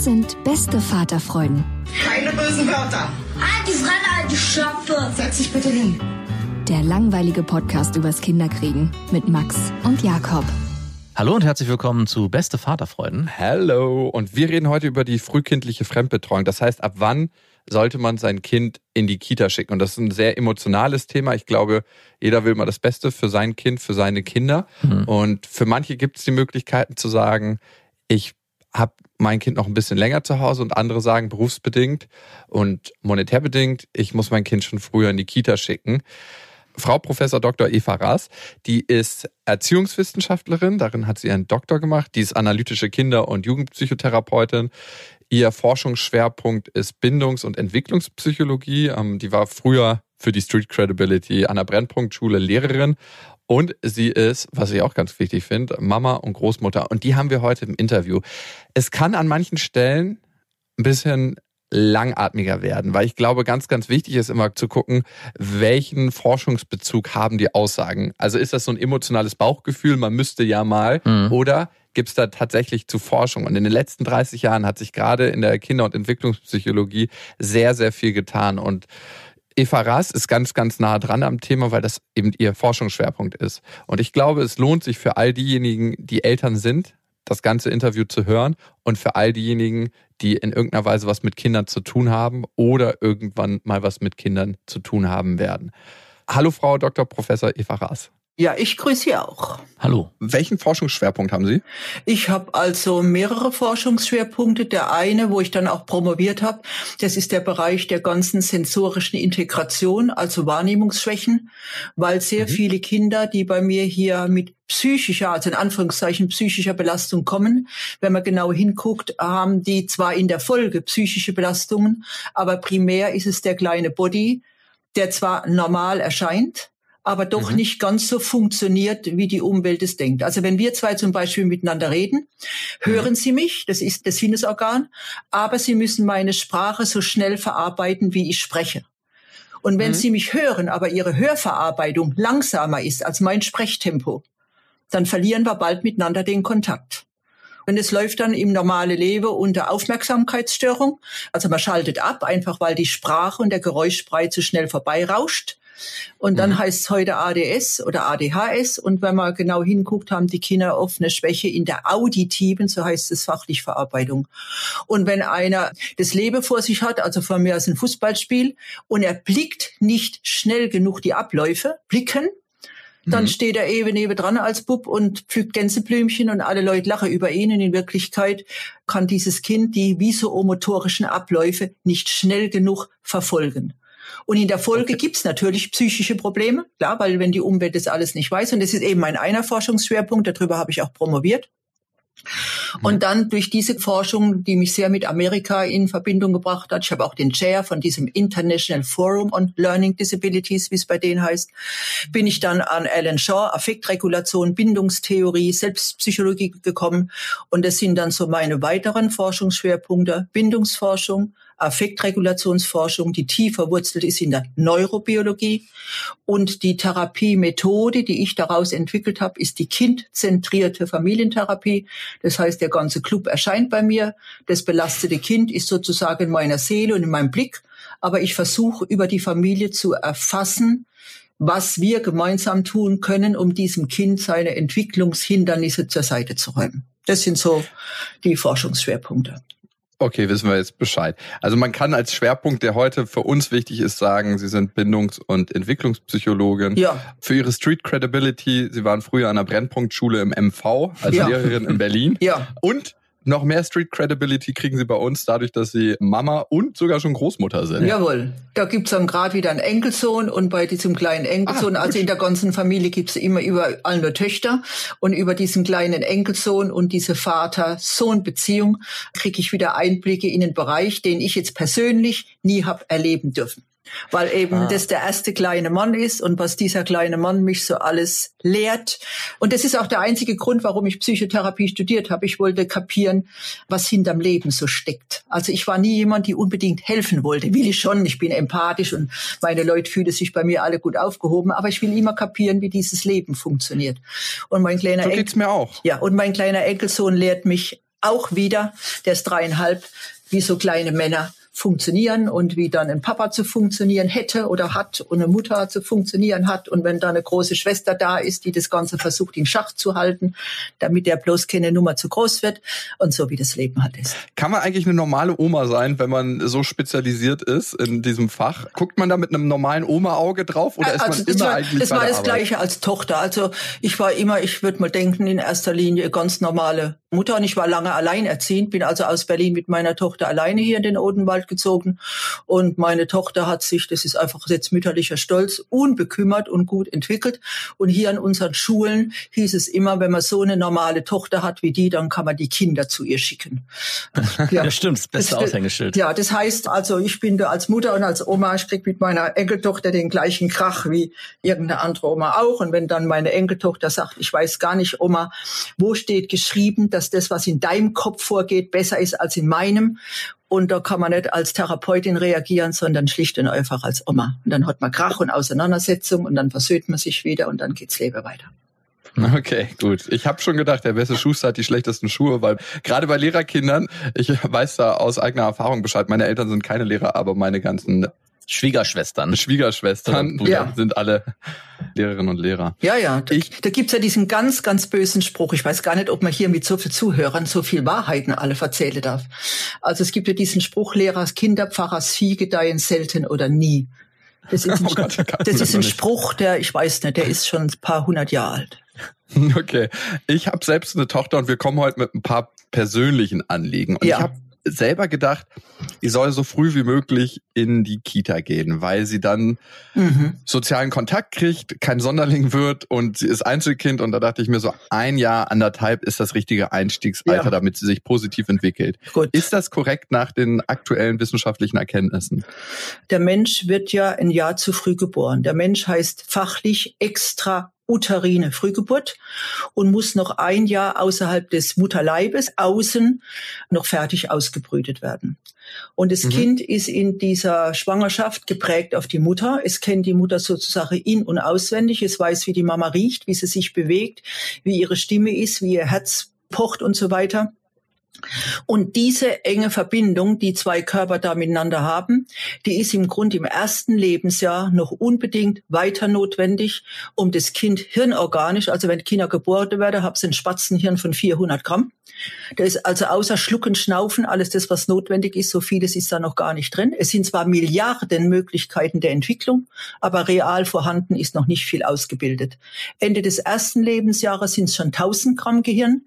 Das sind beste Vaterfreuden. Keine bösen Wörter. Alte Fremde, alte Schöpfe. Setz dich bitte hin. Der langweilige Podcast übers Kinderkriegen mit Max und Jakob. Hallo und herzlich willkommen zu Beste Vaterfreuden. Hallo und wir reden heute über die frühkindliche Fremdbetreuung. Das heißt, ab wann sollte man sein Kind in die Kita schicken? Und das ist ein sehr emotionales Thema. Ich glaube, jeder will mal das Beste für sein Kind, für seine Kinder. Mhm. Und für manche gibt es die Möglichkeiten zu sagen, ich habe mein Kind noch ein bisschen länger zu Hause und andere sagen berufsbedingt und monetärbedingt, ich muss mein Kind schon früher in die Kita schicken. Frau Professor Dr. Eva Raas, die ist Erziehungswissenschaftlerin, darin hat sie einen Doktor gemacht, die ist analytische Kinder- und Jugendpsychotherapeutin. Ihr Forschungsschwerpunkt ist Bindungs- und Entwicklungspsychologie. Ähm, die war früher für die Street Credibility an der Brennpunktschule Lehrerin und sie ist, was ich auch ganz wichtig finde, Mama und Großmutter. Und die haben wir heute im Interview. Es kann an manchen Stellen ein bisschen langatmiger werden, weil ich glaube, ganz, ganz wichtig ist immer zu gucken, welchen Forschungsbezug haben die Aussagen. Also ist das so ein emotionales Bauchgefühl, man müsste ja mal, mhm. oder gibt es da tatsächlich zu Forschung? Und in den letzten 30 Jahren hat sich gerade in der Kinder- und Entwicklungspsychologie sehr, sehr viel getan. Und Eva Raas ist ganz, ganz nah dran am Thema, weil das eben ihr Forschungsschwerpunkt ist. Und ich glaube, es lohnt sich für all diejenigen, die Eltern sind, das ganze Interview zu hören und für all diejenigen, die in irgendeiner Weise was mit Kindern zu tun haben oder irgendwann mal was mit Kindern zu tun haben werden. Hallo Frau Dr. Professor Eva Raas. Ja, ich grüße Sie auch. Hallo. Welchen Forschungsschwerpunkt haben Sie? Ich habe also mehrere Forschungsschwerpunkte. Der eine, wo ich dann auch promoviert habe, das ist der Bereich der ganzen sensorischen Integration, also Wahrnehmungsschwächen, weil sehr mhm. viele Kinder, die bei mir hier mit psychischer, also in Anführungszeichen psychischer Belastung kommen. Wenn man genau hinguckt, haben die zwar in der Folge psychische Belastungen, aber primär ist es der kleine Body, der zwar normal erscheint, aber doch mhm. nicht ganz so funktioniert, wie die Umwelt es denkt. Also wenn wir zwei zum Beispiel miteinander reden, hören mhm. Sie mich, das ist das Sinnesorgan, aber Sie müssen meine Sprache so schnell verarbeiten, wie ich spreche. Und wenn mhm. Sie mich hören, aber Ihre Hörverarbeitung langsamer ist als mein Sprechtempo, dann verlieren wir bald miteinander den Kontakt. Und es läuft dann im normale Leben unter Aufmerksamkeitsstörung. Also man schaltet ab, einfach weil die Sprache und der Geräuschbrei zu schnell vorbeirauscht. Und dann mhm. heißt es heute ADS oder ADHS. Und wenn man genau hinguckt, haben die Kinder oft eine Schwäche in der auditiven, so heißt es fachlich Verarbeitung. Und wenn einer das Leben vor sich hat, also von mir aus ein Fußballspiel, und er blickt nicht schnell genug die Abläufe, blicken, dann mhm. steht er eben neben dran als Bub und pflückt Gänseblümchen und alle Leute lachen über ihn. Und in Wirklichkeit kann dieses Kind die visuomotorischen Abläufe nicht schnell genug verfolgen. Und in der Folge okay. gibt's natürlich psychische Probleme, klar, weil wenn die Umwelt das alles nicht weiß, und das ist eben mein einer Forschungsschwerpunkt, darüber habe ich auch promoviert. Mhm. Und dann durch diese Forschung, die mich sehr mit Amerika in Verbindung gebracht hat, ich habe auch den Chair von diesem International Forum on Learning Disabilities, wie es bei denen heißt, bin ich dann an Alan Shaw, Affektregulation, Bindungstheorie, Selbstpsychologie gekommen. Und das sind dann so meine weiteren Forschungsschwerpunkte, Bindungsforschung, Affektregulationsforschung, die tief verwurzelt ist in der Neurobiologie. Und die Therapiemethode, die ich daraus entwickelt habe, ist die kindzentrierte Familientherapie. Das heißt, der ganze Club erscheint bei mir. Das belastete Kind ist sozusagen in meiner Seele und in meinem Blick. Aber ich versuche über die Familie zu erfassen, was wir gemeinsam tun können, um diesem Kind seine Entwicklungshindernisse zur Seite zu räumen. Das sind so die Forschungsschwerpunkte. Okay, wissen wir jetzt Bescheid. Also man kann als Schwerpunkt, der heute für uns wichtig ist, sagen, Sie sind Bindungs- und Entwicklungspsychologin. Ja. Für Ihre Street Credibility, Sie waren früher an der Brennpunktschule im MV als Ja. Lehrerin in Berlin. Ja. Und noch mehr Street Credibility kriegen Sie bei uns dadurch, dass Sie Mama und sogar schon Großmutter sind. Jawohl, da gibt's dann gerade wieder einen Enkelsohn und bei diesem kleinen Enkelsohn, Ah, also in der ganzen Familie gibt's immer überall nur Töchter und über diesen kleinen Enkelsohn und diese Vater-Sohn-Beziehung kriege ich wieder Einblicke in den Bereich, den ich jetzt persönlich nie hab erleben dürfen. Weil eben Ah. das der erste kleine Mann ist und was dieser kleine Mann mich so alles lehrt. Und das ist auch der einzige Grund, warum ich Psychotherapie studiert habe. Ich wollte kapieren, was hinterm Leben so steckt. Also ich war nie jemand, die unbedingt helfen wollte. Will ich schon. Ich bin empathisch und meine Leute fühlen sich bei mir alle gut aufgehoben. Aber ich will immer kapieren, wie dieses Leben funktioniert. Und mein kleiner So Enkel- geht's mir auch. ja, und mein kleiner Enkelsohn lehrt mich auch wieder, der ist dreieinhalb, wie so kleine Männer funktionieren und wie dann ein Papa zu funktionieren hätte oder hat und eine Mutter zu funktionieren hat. Und wenn da eine große Schwester da ist, die das Ganze versucht in Schach zu halten, damit der bloß keine Nummer zu groß wird und so wie das Leben halt ist. Kann man eigentlich eine normale Oma sein, wenn man so spezialisiert ist in diesem Fach? Guckt man da mit einem normalen Oma-Auge drauf oder ist man also das immer war, eigentlich das war das Arbeit? Gleiche als Tochter. Also ich war immer, ich würde mal denken, in erster Linie ganz normale Mutter und ich war lange alleinerziehend, bin also aus Berlin mit meiner Tochter alleine hier in den Odenwald gezogen und meine Tochter hat sich, das ist einfach jetzt mütterlicher Stolz, unbekümmert und gut entwickelt und hier an unseren Schulen hieß es immer, wenn man so eine normale Tochter hat wie die, dann kann man die Kinder zu ihr schicken. Ja, stimmt, das beste Das- Aushängeschild. Ja, das heißt also, ich bin da als Mutter und als Oma, ich krieg mit meiner Enkeltochter den gleichen Krach wie irgendeine andere Oma auch. Und wenn dann meine Enkeltochter sagt, ich weiß gar nicht, Oma, wo steht geschrieben, dass das, was in deinem Kopf vorgeht, besser ist als in meinem. Und da kann man nicht als Therapeutin reagieren, sondern schlicht und einfach als Oma. Und dann hat man Krach und Auseinandersetzung und dann versöhnt man sich wieder und dann geht's Leben weiter. Okay, gut. Ich habe schon gedacht, der beste Schuster hat die schlechtesten Schuhe, weil gerade bei Lehrerkindern, ich weiß da aus eigener Erfahrung Bescheid, meine Eltern sind keine Lehrer, aber meine ganzen Schwiegerschwestern. Schwiegerschwestern Ja. sind alle Lehrerinnen und Lehrer. Ja, ja. Da, Ich- da gibt's ja diesen ganz, ganz bösen Spruch. Ich weiß gar nicht, ob man hier mit so vielen Zuhörern so viel Wahrheiten alle erzählen darf. Also es gibt ja diesen Spruch, Lehrers Kinder, Pfarrers Vieh gedeihen selten oder nie. Das ist ein, Oh Gott, das ist ein. Spruch, der, ich weiß nicht, der ist schon ein paar hundert Jahre alt. Okay. Ich habe selbst eine Tochter und wir kommen heute mit ein paar persönlichen Anliegen. Und Ja. ich habe selber gedacht, die soll so früh wie möglich in die Kita gehen, weil sie dann Mhm. sozialen Kontakt kriegt, kein Sonderling wird und sie ist Einzelkind. Und da dachte ich mir so, ein Jahr, anderthalb ist das richtige Einstiegsalter, Ja. damit sie sich positiv entwickelt. Gut. Ist das korrekt nach den aktuellen wissenschaftlichen Erkenntnissen? Der Mensch wird ja ein Jahr zu früh geboren. Der Mensch heißt fachlich extra uterine Frühgeburt und muss noch ein Jahr außerhalb des Mutterleibes außen noch fertig ausgebrütet werden. Und das Mhm. Kind ist in dieser Schwangerschaft geprägt auf die Mutter. Es kennt die Mutter sozusagen in- und auswendig. Es weiß, wie die Mama riecht, wie sie sich bewegt, wie ihre Stimme ist, wie ihr Herz pocht und so weiter. Und diese enge Verbindung, die zwei Körper da miteinander haben, die ist im Grunde im ersten Lebensjahr noch unbedingt weiter notwendig, um das Kind hirnorganisch, also wenn Kinder geboren werden, haben sie ein Spatzenhirn von 400 Gramm. Da ist also außer Schlucken, Schnaufen, alles das, was notwendig ist, so vieles ist da noch gar nicht drin. Es sind zwar Milliarden Möglichkeiten der Entwicklung, aber real vorhanden ist noch nicht viel ausgebildet. Ende des ersten Lebensjahres sind es schon 1000 Gramm Gehirn.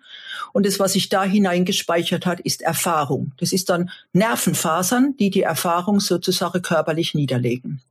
Und das, was sich da hineingespeichert hat, ist Erfahrung. Das ist dann Nervenfasern, die die Erfahrung sozusagen körperlich niederlegen.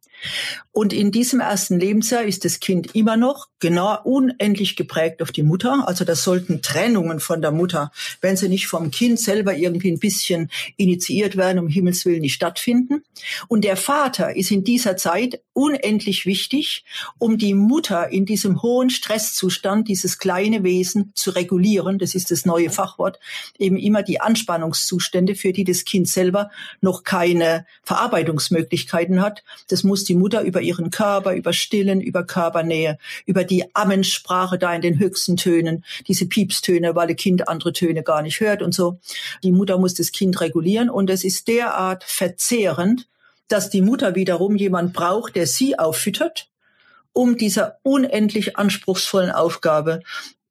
Und in diesem ersten Lebensjahr ist das Kind immer noch genau unendlich geprägt auf die Mutter. Also das sollten Trennungen von der Mutter, wenn sie nicht vom Kind selber irgendwie ein bisschen initiiert werden, um Himmels Willen nicht stattfinden. Und der Vater ist in dieser Zeit unendlich wichtig, um die Mutter in diesem hohen Stresszustand, dieses kleine Wesen zu regulieren. Das ist das neue Fachwort. Eben immer die Anspannungszustände, für die das Kind selber noch keine Verarbeitungsmöglichkeiten hat. Das muss die Mutter über ihren Körper, über Stillen, über Körpernähe, über die Ammensprache da in den höchsten Tönen, diese Piepstöne, weil das Kind andere Töne gar nicht hört und so. Die Mutter muss das Kind regulieren und es ist derart verzehrend, dass die Mutter wiederum jemand braucht, der sie auffüttert um dieser unendlich anspruchsvollen Aufgabe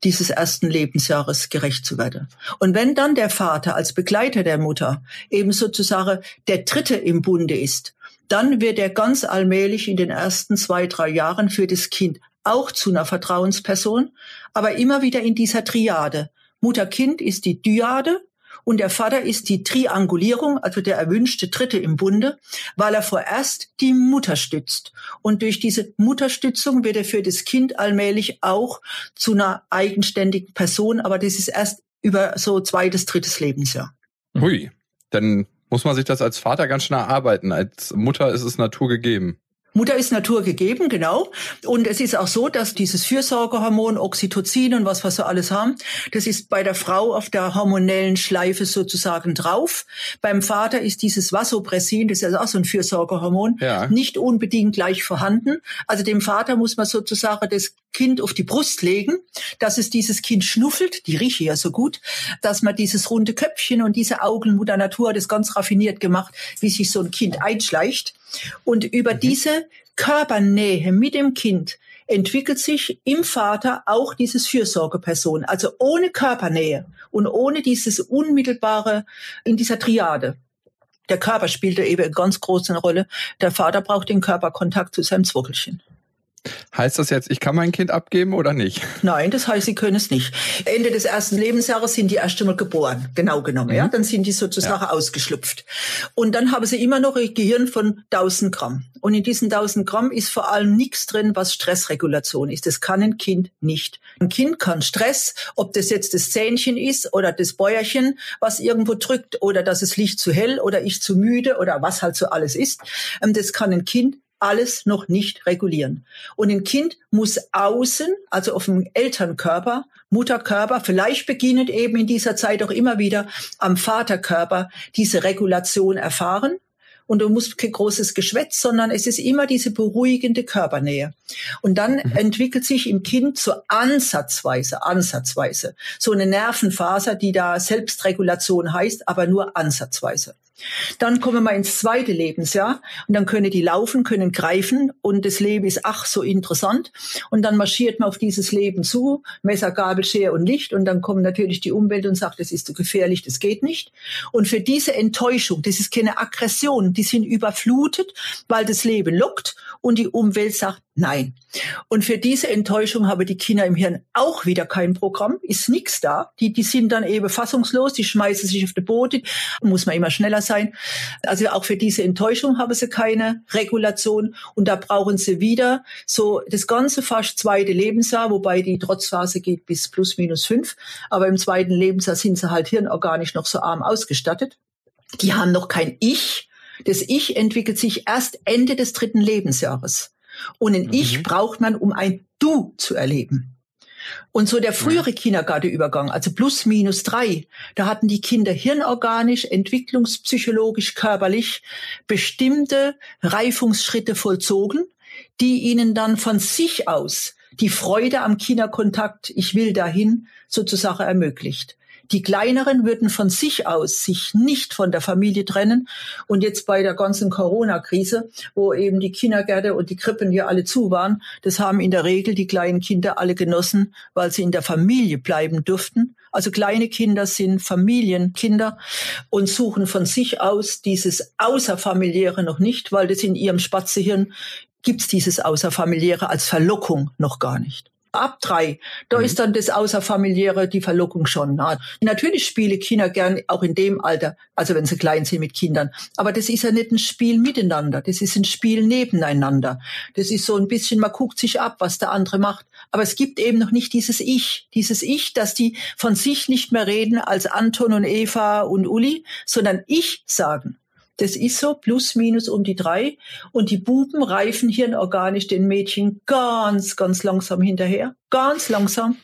dieses ersten Lebensjahres gerecht zu werden. Und wenn dann der Vater als Begleiter der Mutter eben sozusagen der Dritte im Bunde ist, dann wird er ganz allmählich in den ersten zwei, drei Jahren für das Kind auch zu einer Vertrauensperson, aber immer wieder in dieser Triade. Mutter-Kind ist die Dyade und der Vater ist die Triangulierung, also der erwünschte Dritte im Bunde, weil er vorerst die Mutter stützt. Und durch diese Mutterstützung wird er für das Kind allmählich auch zu einer eigenständigen Person, aber das ist erst über so zweites, drittes Lebensjahr. Hui, dann muss man sich das als Vater ganz schnell erarbeiten. Als Mutter ist es naturgegeben. Mutter ist Natur gegeben, genau. Und es ist auch so, dass dieses Fürsorgehormon, Oxytocin und was wir so alles haben, das ist bei der Frau auf der hormonellen Schleife sozusagen drauf. Beim Vater ist dieses Vasopressin, das ist also auch so ein Fürsorgehormon, ja. nicht unbedingt gleich vorhanden. Also dem Vater muss man sozusagen das Kind auf die Brust legen, dass es dieses Kind schnuffelt, die rieche ja so gut, dass man dieses runde Köpfchen und diese Augen, Mutter Natur hat das ganz raffiniert gemacht, wie sich so ein Kind einschleicht. Und über mhm. diese Körpernähe mit dem Kind entwickelt sich im Vater auch dieses Fürsorgeperson. Also ohne Körpernähe und ohne dieses unmittelbare in dieser Triade. Der Körper spielt da eben eine ganz große Rolle. Der Vater braucht den Körperkontakt zu seinem Zwockelchen. Heißt das jetzt, ich kann mein Kind abgeben oder nicht? Nein, das heißt, sie können es nicht. Ende des ersten Lebensjahres sind die erst einmal geboren, genau genommen. Mhm. Ja, dann sind die sozusagen ja. ausgeschlüpft. Und dann haben sie immer noch ein Gehirn von 1000 Gramm. Und in diesen 1000 Gramm ist vor allem nichts drin, was Stressregulation ist. Das kann ein Kind nicht. Ein Kind kann Stress, ob das jetzt das Zähnchen ist oder das Bäuerchen, was irgendwo drückt oder dass es Licht zu hell oder ich zu müde oder was halt so alles ist. Ähm, das kann ein Kind alles noch nicht regulieren. Und ein Kind muss außen, also auf dem Elternkörper, Mutterkörper, vielleicht beginnend eben in dieser Zeit auch immer wieder am Vaterkörper diese Regulation erfahren. Und du musst kein großes Geschwätz, sondern es ist immer diese beruhigende Körpernähe. Und dann mhm. entwickelt sich im Kind so ansatzweise, ansatzweise, so eine Nervenfaser, die da Selbstregulation heißt, aber nur ansatzweise. Dann kommen wir ins zweite Lebensjahr und dann können die laufen, können greifen und das Leben ist ach so interessant. Und dann marschiert man auf dieses Leben zu, Messer, Gabel, Schere und Licht und dann kommt natürlich die Umwelt und sagt, das ist zu gefährlich, das geht nicht. Und für diese Enttäuschung, das ist keine Aggression, die sind überflutet, weil das Leben lockt und die Umwelt sagt, Nein. Und für diese Enttäuschung haben die Kinder im Hirn auch wieder kein Programm, ist nichts da. Die, die sind dann eben fassungslos, die schmeißen sich auf den Boden, muss man immer schneller sein. Also auch für diese Enttäuschung haben sie keine Regulation und da brauchen sie wieder so das ganze fast zweite Lebensjahr, wobei die Trotzphase geht bis plus minus fünf. Aber im zweiten Lebensjahr sind sie halt hirnorganisch noch so arm ausgestattet. Die haben noch kein Ich. Das Ich entwickelt sich erst Ende des dritten Lebensjahres. Und ein mhm. Ich braucht man, um ein Du zu erleben. Und so der frühere Kindergartenübergang, also plus minus drei, da hatten die Kinder hirnorganisch, entwicklungspsychologisch, körperlich bestimmte Reifungsschritte vollzogen, die ihnen dann von sich aus die Freude am Kinderkontakt, ich will dahin, sozusagen ermöglicht. Die kleineren würden von sich aus sich nicht von der Familie trennen. Und jetzt bei der ganzen Corona-Krise, wo eben die Kindergärte und die Krippen ja alle zu waren, das haben in der Regel die kleinen Kinder alle genossen, weil sie in der Familie bleiben durften. Also kleine Kinder sind Familienkinder und suchen von sich aus dieses Außerfamiliäre noch nicht, weil das in ihrem Spatzehirn gibt's dieses Außerfamiliäre als Verlockung noch gar nicht ab drei, da mhm. ist dann das Außerfamiliäre, die Verlockung schon. Na, natürlich spiele Kinder gern auch in dem Alter, also wenn sie klein sind mit Kindern. Aber das ist ja nicht ein Spiel miteinander, das ist ein Spiel nebeneinander. Das ist so ein bisschen, man guckt sich ab, was der andere macht. Aber es gibt eben noch nicht dieses Ich, dieses Ich, dass die von sich nicht mehr reden als Anton und Eva und Uli, sondern Ich sagen. Das ist so, plus minus um die drei. Und die Buben reifen hirnorganisch den Mädchen ganz, ganz langsam hinterher. Ganz langsam.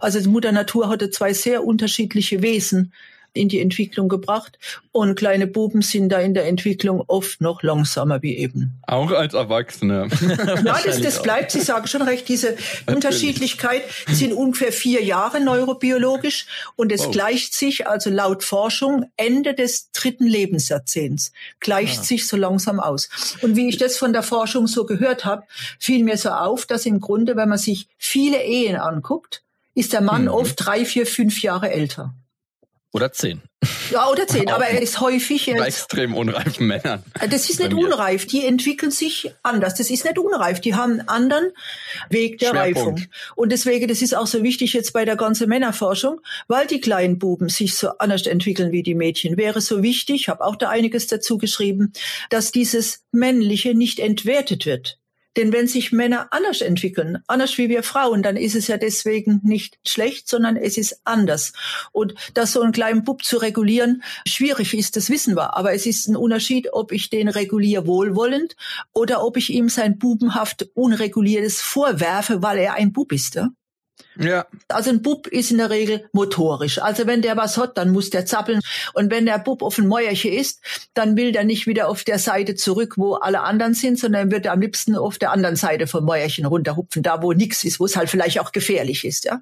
Also Mutter Natur hatte zwei sehr unterschiedliche Wesen in die Entwicklung gebracht. Und kleine Buben sind da in der Entwicklung oft noch langsamer wie eben. Auch als Erwachsene. ja, das, das bleibt, Sie sagen schon recht, diese Unterschiedlichkeit sind ungefähr vier Jahre neurobiologisch und es oh. gleicht sich also laut Forschung Ende des dritten Lebensjahrzehnts, gleicht ah. sich so langsam aus. Und wie ich das von der Forschung so gehört habe, fiel mir so auf, dass im Grunde, wenn man sich viele Ehen anguckt, ist der Mann mhm. oft drei, vier, fünf Jahre älter. Oder zehn. Ja, oder zehn, aber er ist häufig jetzt. Bei extrem unreifen Männern. Das ist nicht unreif. Die entwickeln sich anders. Das ist nicht unreif. Die haben einen anderen Weg der Reifung. Und deswegen, das ist auch so wichtig jetzt bei der ganzen Männerforschung, weil die kleinen Buben sich so anders entwickeln wie die Mädchen. Wäre so wichtig, habe auch da einiges dazu geschrieben, dass dieses Männliche nicht entwertet wird. Denn wenn sich Männer anders entwickeln, anders wie wir Frauen, dann ist es ja deswegen nicht schlecht, sondern es ist anders. Und dass so einen kleinen Bub zu regulieren schwierig ist, das wissen wir. Aber es ist ein Unterschied, ob ich den reguliere wohlwollend oder ob ich ihm sein bubenhaft Unreguliertes vorwerfe, weil er ein Bub ist. Ja? Ja. Also ein Bub ist in der Regel motorisch. Also wenn der was hat, dann muss der zappeln. Und wenn der Bub auf ein Mäuerchen ist, dann will der nicht wieder auf der Seite zurück, wo alle anderen sind, sondern wird er am liebsten auf der anderen Seite vom Mäuerchen runterhupfen, da wo nichts ist, wo es halt vielleicht auch gefährlich ist. Ja.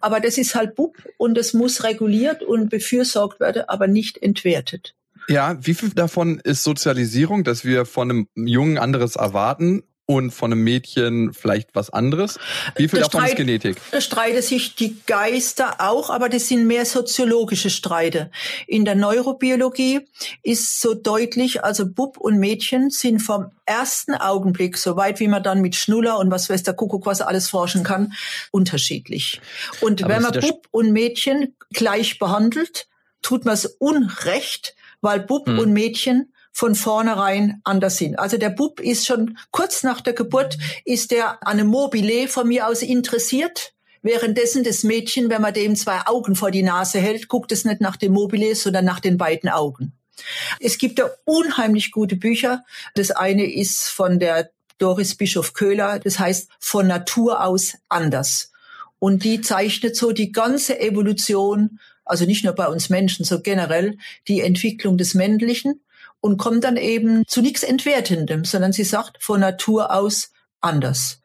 Aber das ist halt Bub und es muss reguliert und befürsorgt werden, aber nicht entwertet. Ja, wie viel davon ist Sozialisierung, dass wir von einem Jungen anderes erwarten und von einem Mädchen vielleicht was anderes? Wie viel da davon Streit, ist Genetik? Da streiten sich die Geister auch, aber das sind mehr soziologische Streite. In der Neurobiologie ist so deutlich, also Bub und Mädchen sind vom ersten Augenblick, soweit wie man dann mit Schnuller und was weiß der Kuckuck was alles forschen kann, unterschiedlich. Und aber wenn man Bub und Mädchen gleich behandelt, tut man es unrecht, weil Bub hm. und Mädchen von vornherein anders sind. Also der Bub ist schon kurz nach der Geburt, ist der an einem Mobile von mir aus interessiert. Währenddessen das Mädchen, wenn man dem zwei Augen vor die Nase hält, guckt es nicht nach dem Mobile, sondern nach den beiden Augen. Es gibt da unheimlich gute Bücher. Das eine ist von der Doris Bischof Köhler, das heißt von Natur aus anders. Und die zeichnet so die ganze Evolution, also nicht nur bei uns Menschen, so generell die Entwicklung des Männlichen und kommt dann eben zu nichts Entwertendem, sondern sie sagt von Natur aus anders.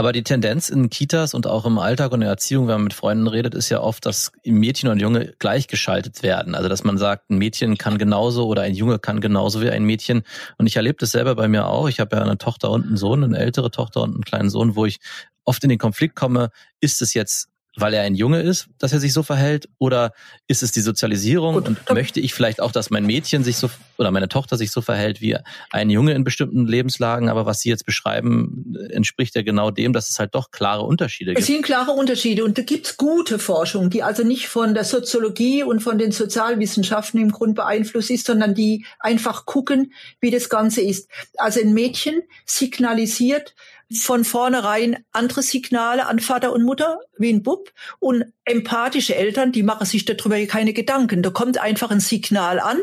Aber die Tendenz in Kitas und auch im Alltag und in der Erziehung, wenn man mit Freunden redet, ist ja oft, dass Mädchen und Junge gleichgeschaltet werden. Also dass man sagt, ein Mädchen kann genauso oder ein Junge kann genauso wie ein Mädchen. Und ich erlebe das selber bei mir auch. Ich habe ja eine Tochter und einen Sohn, eine ältere Tochter und einen kleinen Sohn, wo ich oft in den Konflikt komme, ist es jetzt weil er ein Junge ist, dass er sich so verhält? Oder ist es die Sozialisierung Gut. und möchte ich vielleicht auch, dass mein Mädchen sich so oder meine Tochter sich so verhält wie ein Junge in bestimmten Lebenslagen? Aber was Sie jetzt beschreiben, entspricht ja genau dem, dass es halt doch klare Unterschiede gibt. Es sind klare Unterschiede und da gibt's gute Forschung, die also nicht von der Soziologie und von den Sozialwissenschaften im Grund beeinflusst ist, sondern die einfach gucken, wie das Ganze ist. Also ein Mädchen signalisiert, von vornherein andere Signale an Vater und Mutter wie ein Bub und empathische Eltern, die machen sich darüber keine Gedanken. Da kommt einfach ein Signal an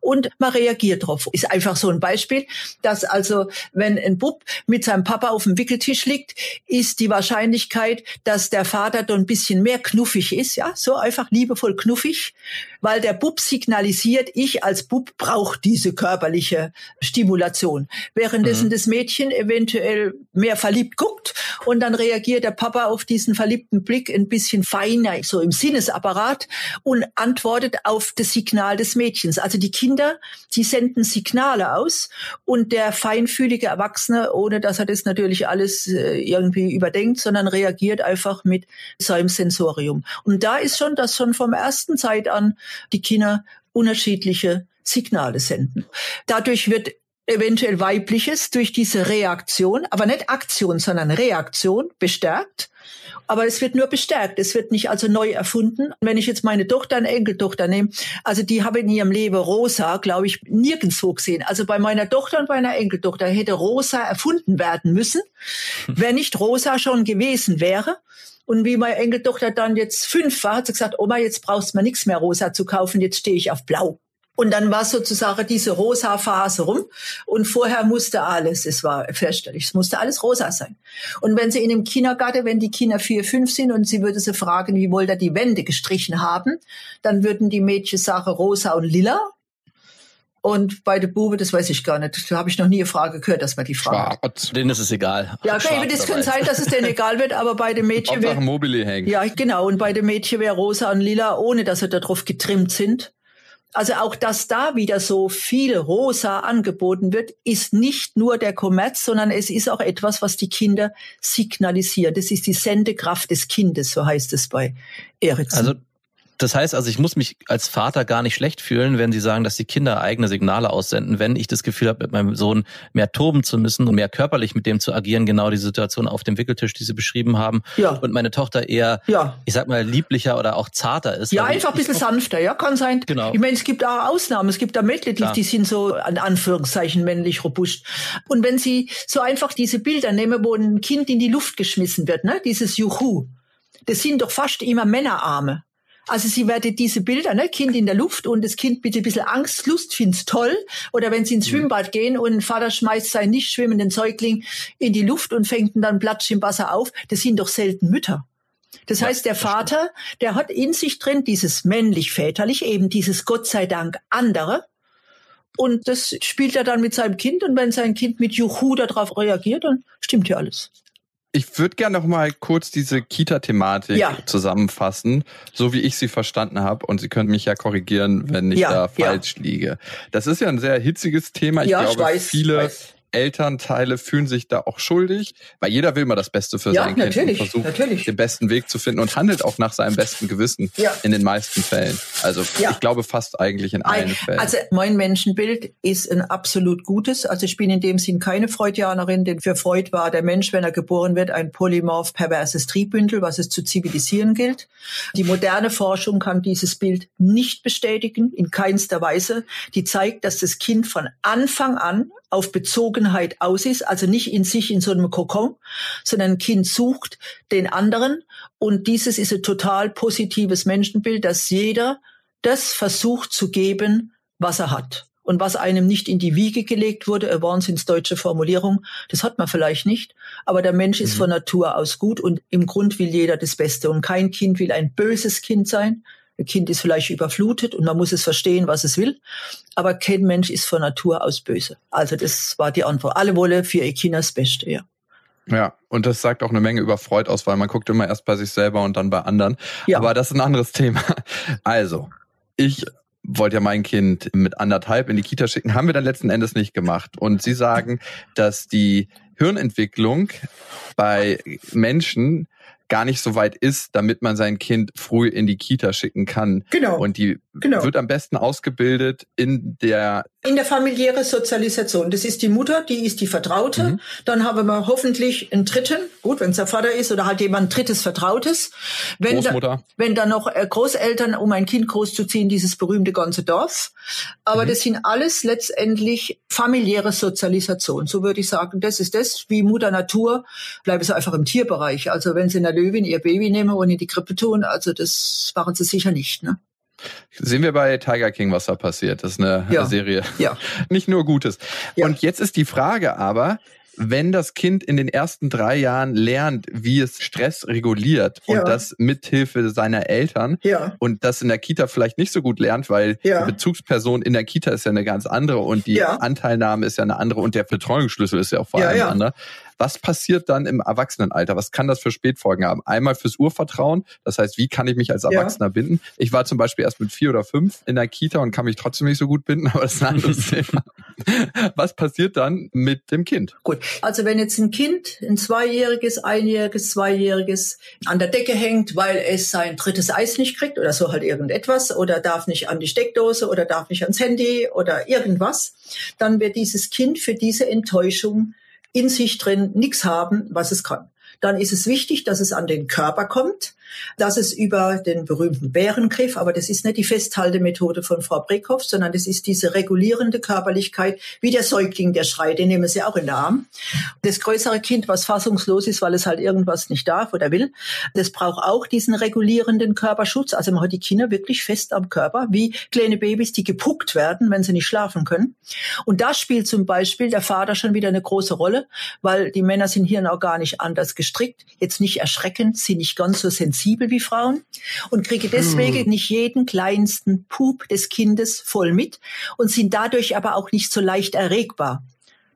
und man reagiert drauf. Ist einfach so ein Beispiel, dass also, wenn ein Bub mit seinem Papa auf dem Wickeltisch liegt, ist die Wahrscheinlichkeit, dass der Vater da ein bisschen mehr knuffig ist, ja, so einfach liebevoll knuffig, weil der Bub signalisiert, ich als Bub brauche diese körperliche Stimulation. Währenddessen mhm. das Mädchen eventuell mehr verliebt guckt und dann reagiert der Papa auf diesen verliebten Blick ein bisschen feiner, so im Sinnesapparat und antwortet auf das Signal des Mädchens. Also die Kinder, die senden Signale aus und der feinfühlige Erwachsene, ohne dass er das natürlich alles äh, irgendwie überdenkt, sondern reagiert einfach mit seinem Sensorium. Und da ist schon, dass schon vom ersten Zeit an die Kinder unterschiedliche Signale senden. Dadurch wird eventuell weibliches durch diese Reaktion, aber nicht Aktion, sondern Reaktion bestärkt. Aber es wird nur bestärkt. Es wird nicht also neu erfunden. Wenn ich jetzt meine Tochter, eine Enkeltochter nehme, also die habe in ihrem Leben Rosa, glaube ich, nirgendwo gesehen. Also bei meiner Tochter und bei einer Enkeltochter hätte Rosa erfunden werden müssen, wenn nicht Rosa schon gewesen wäre. Und wie meine Enkeltochter dann jetzt fünf war, hat sie gesagt, Oma, jetzt brauchst du mir nichts mehr rosa zu kaufen, jetzt stehe ich auf blau. Und dann war sozusagen diese rosa Phase rum. Und vorher musste alles, es war fürchterlich, es musste alles rosa sein. Und wenn sie in dem Kindergarten, wenn die Kinder vier, fünf sind und sie würde sie fragen, wie wollt ihr die Wände gestrichen haben, dann würden die Mädchen sagen rosa und lila. Und bei der Bube, das weiß ich gar nicht. Da habe ich noch nie eine Frage gehört, dass man die fragt. Schwarz. Denen ist es egal. Ja, okay, das kann sein, dass es denen egal wird, aber bei den Mädchen wäre, Mobile hängen. ja, genau. Und bei den Mädchen wäre rosa und lila, ohne dass sie darauf getrimmt sind. Also auch, dass da wieder so viel rosa angeboten wird, ist nicht nur der Kommerz, sondern es ist auch etwas, was die Kinder signalisieren. Das ist die Sendekraft des Kindes, so heißt es bei Ericsson. Also das heißt also, ich muss mich als Vater gar nicht schlecht fühlen, wenn Sie sagen, dass die Kinder eigene Signale aussenden, wenn ich das Gefühl habe, mit meinem Sohn mehr toben zu müssen und mehr körperlich mit dem zu agieren, genau die Situation auf dem Wickeltisch, die Sie beschrieben haben, Ja. und meine Tochter eher, Ja. ich sag mal, lieblicher oder auch zarter ist. Ja, einfach ein ich- bisschen sanfter, ja, kann sein. Genau. Ich meine, es gibt auch Ausnahmen. Es gibt da Mädchen, die, die sind so, an Anführungszeichen, männlich robust. Und wenn Sie so einfach diese Bilder nehmen, wo ein Kind in die Luft geschmissen wird, ne, dieses Juhu, das sind doch fast immer Männerarme. Also sie werden diese Bilder, ne, Kind in der Luft und das Kind mit ein bisschen Angst, Lust, find's toll. Oder wenn sie ins Schwimmbad gehen und ein Vater schmeißt seinen nicht schwimmenden Säugling in die Luft und fängt ihn dann platsch im Wasser auf, das sind doch selten Mütter. Das heißt, der Vater, der hat in sich drin dieses männlich-väterlich, eben dieses Gott sei Dank andere. Und das spielt er dann mit seinem Kind. Und wenn sein Kind mit Juhu darauf reagiert, dann stimmt ja alles. Ich würde gerne noch mal kurz diese Kita-Thematik Ja. zusammenfassen, so wie ich sie verstanden habe. Und Sie können mich ja korrigieren, wenn ich Ja, da ja. falsch liege. Das ist ja ein sehr hitziges Thema. Ich Ja, ich glaube, weiß, viele weiß. Elternteile fühlen sich da auch schuldig, weil jeder will mal das Beste für Ja, sein Kind und versucht natürlich. den besten Weg zu finden und handelt auch nach seinem besten Gewissen Ja. in den meisten Fällen. Also Ja. ich glaube fast eigentlich in allen Ein, Fällen. also mein Menschenbild ist ein absolut gutes. Also ich bin in dem Sinn keine Freudianerin, denn für Freud war der Mensch, wenn er geboren wird, ein polymorph perverses Triebbündel, was es zu zivilisieren gilt. Die moderne Forschung kann dieses Bild nicht bestätigen, in keinster Weise. Die zeigt, dass das Kind von Anfang an auf Bezogenheit aus ist, also nicht in sich in so einem Kokon, sondern ein Kind sucht den anderen. Und dieses ist ein total positives Menschenbild, dass jeder das versucht zu geben, was er hat. Und was einem nicht in die Wiege gelegt wurde, eine wahnsinnsdeutsche Formulierung, das hat man vielleicht nicht. Aber der Mensch ist von Natur aus gut und im Grund will jeder das Beste. Und kein Kind will ein böses Kind sein. Ein Kind ist vielleicht überflutet und man muss es verstehen, was es will. Aber kein Mensch ist von Natur aus böse. Also das war die Antwort. Alle wollen für ihr Kind das Beste, ja. Ja, und das sagt auch eine Menge über Freud aus, weil man guckt immer erst bei sich selber und dann bei anderen. Ja. Aber das ist ein anderes Thema. Also, ich wollte ja mein Kind mit anderthalb in die Kita schicken, haben wir dann letzten Endes nicht gemacht. Und Sie sagen, dass die Hirnentwicklung bei Menschen gar nicht so weit ist, damit man sein Kind früh in die Kita schicken kann. Genau. Und die Genau. wird am besten ausgebildet in der In der familiäre Sozialisation. Das ist die Mutter, die ist die Vertraute. Mhm. Dann haben wir hoffentlich einen dritten, gut, wenn es der Vater ist oder halt jemand drittes Vertrautes. Wenn Großmutter. Da, wenn da noch äh, Großeltern, um ein Kind großzuziehen, dieses berühmte ganze Dorf. Aber Mhm. das sind alles letztendlich familiäre Sozialisation. So würde ich sagen, das ist das, wie Mutter Natur, bleibe es einfach im Tierbereich. Also wenn sie in der Löwin ihr Baby nehmen und in die Krippe tun, also das machen sie sicher nicht, ne? Sehen wir bei Tiger King, was da passiert. Das ist eine Ja. Serie. Ja. Nicht nur Gutes. Ja. Und jetzt ist die Frage aber, wenn das Kind in den ersten drei Jahren lernt, wie es Stress reguliert Ja. und das mithilfe seiner Eltern Ja. und das in der Kita vielleicht nicht so gut lernt, weil Ja. die Bezugsperson in der Kita ist ja eine ganz andere und die. Anteilnahme ist ja eine andere und der Betreuungsschlüssel ist ja auch vor allem ja. anderer. Was passiert dann im Erwachsenenalter? Was kann das für Spätfolgen haben? Einmal fürs Urvertrauen, das heißt, wie kann ich mich als Ja. Erwachsener binden? Ich war zum Beispiel erst mit vier oder fünf in der Kita und kann mich trotzdem nicht so gut binden, aber das ist ein anderes Thema. Was passiert dann mit dem Kind? Gut, also wenn jetzt ein Kind, ein zweijähriges, einjähriges, zweijähriges, an der Decke hängt, weil es sein drittes Eis nicht kriegt oder so halt irgendetwas oder darf nicht an die Steckdose oder darf nicht ans Handy oder irgendwas, dann wird dieses Kind für diese Enttäuschung in sich drin nichts haben, was es kann. Dann ist es wichtig, dass es an den Körper kommt, dass es über den berühmten Bärengriff, aber das ist nicht die Festhaltemethode von Frau Breckhoff, sondern das ist diese regulierende Körperlichkeit, wie der Säugling, der schreit, den nehmen sie auch in den Arm. Das größere Kind, was fassungslos ist, weil es halt irgendwas nicht darf oder will, das braucht auch diesen regulierenden Körperschutz. Also man hat die Kinder wirklich fest am Körper, wie kleine Babys, die gepuckt werden, wenn sie nicht schlafen können. Und da spielt zum Beispiel der Vater schon wieder eine große Rolle, weil die Männer sind hier auch gar nicht anders gestrickt. Jetzt nicht erschreckend, sind nicht ganz so sensibel wie Frauen und kriege deswegen hm. nicht jeden kleinsten Pup des Kindes voll mit und sind dadurch aber auch nicht so leicht erregbar.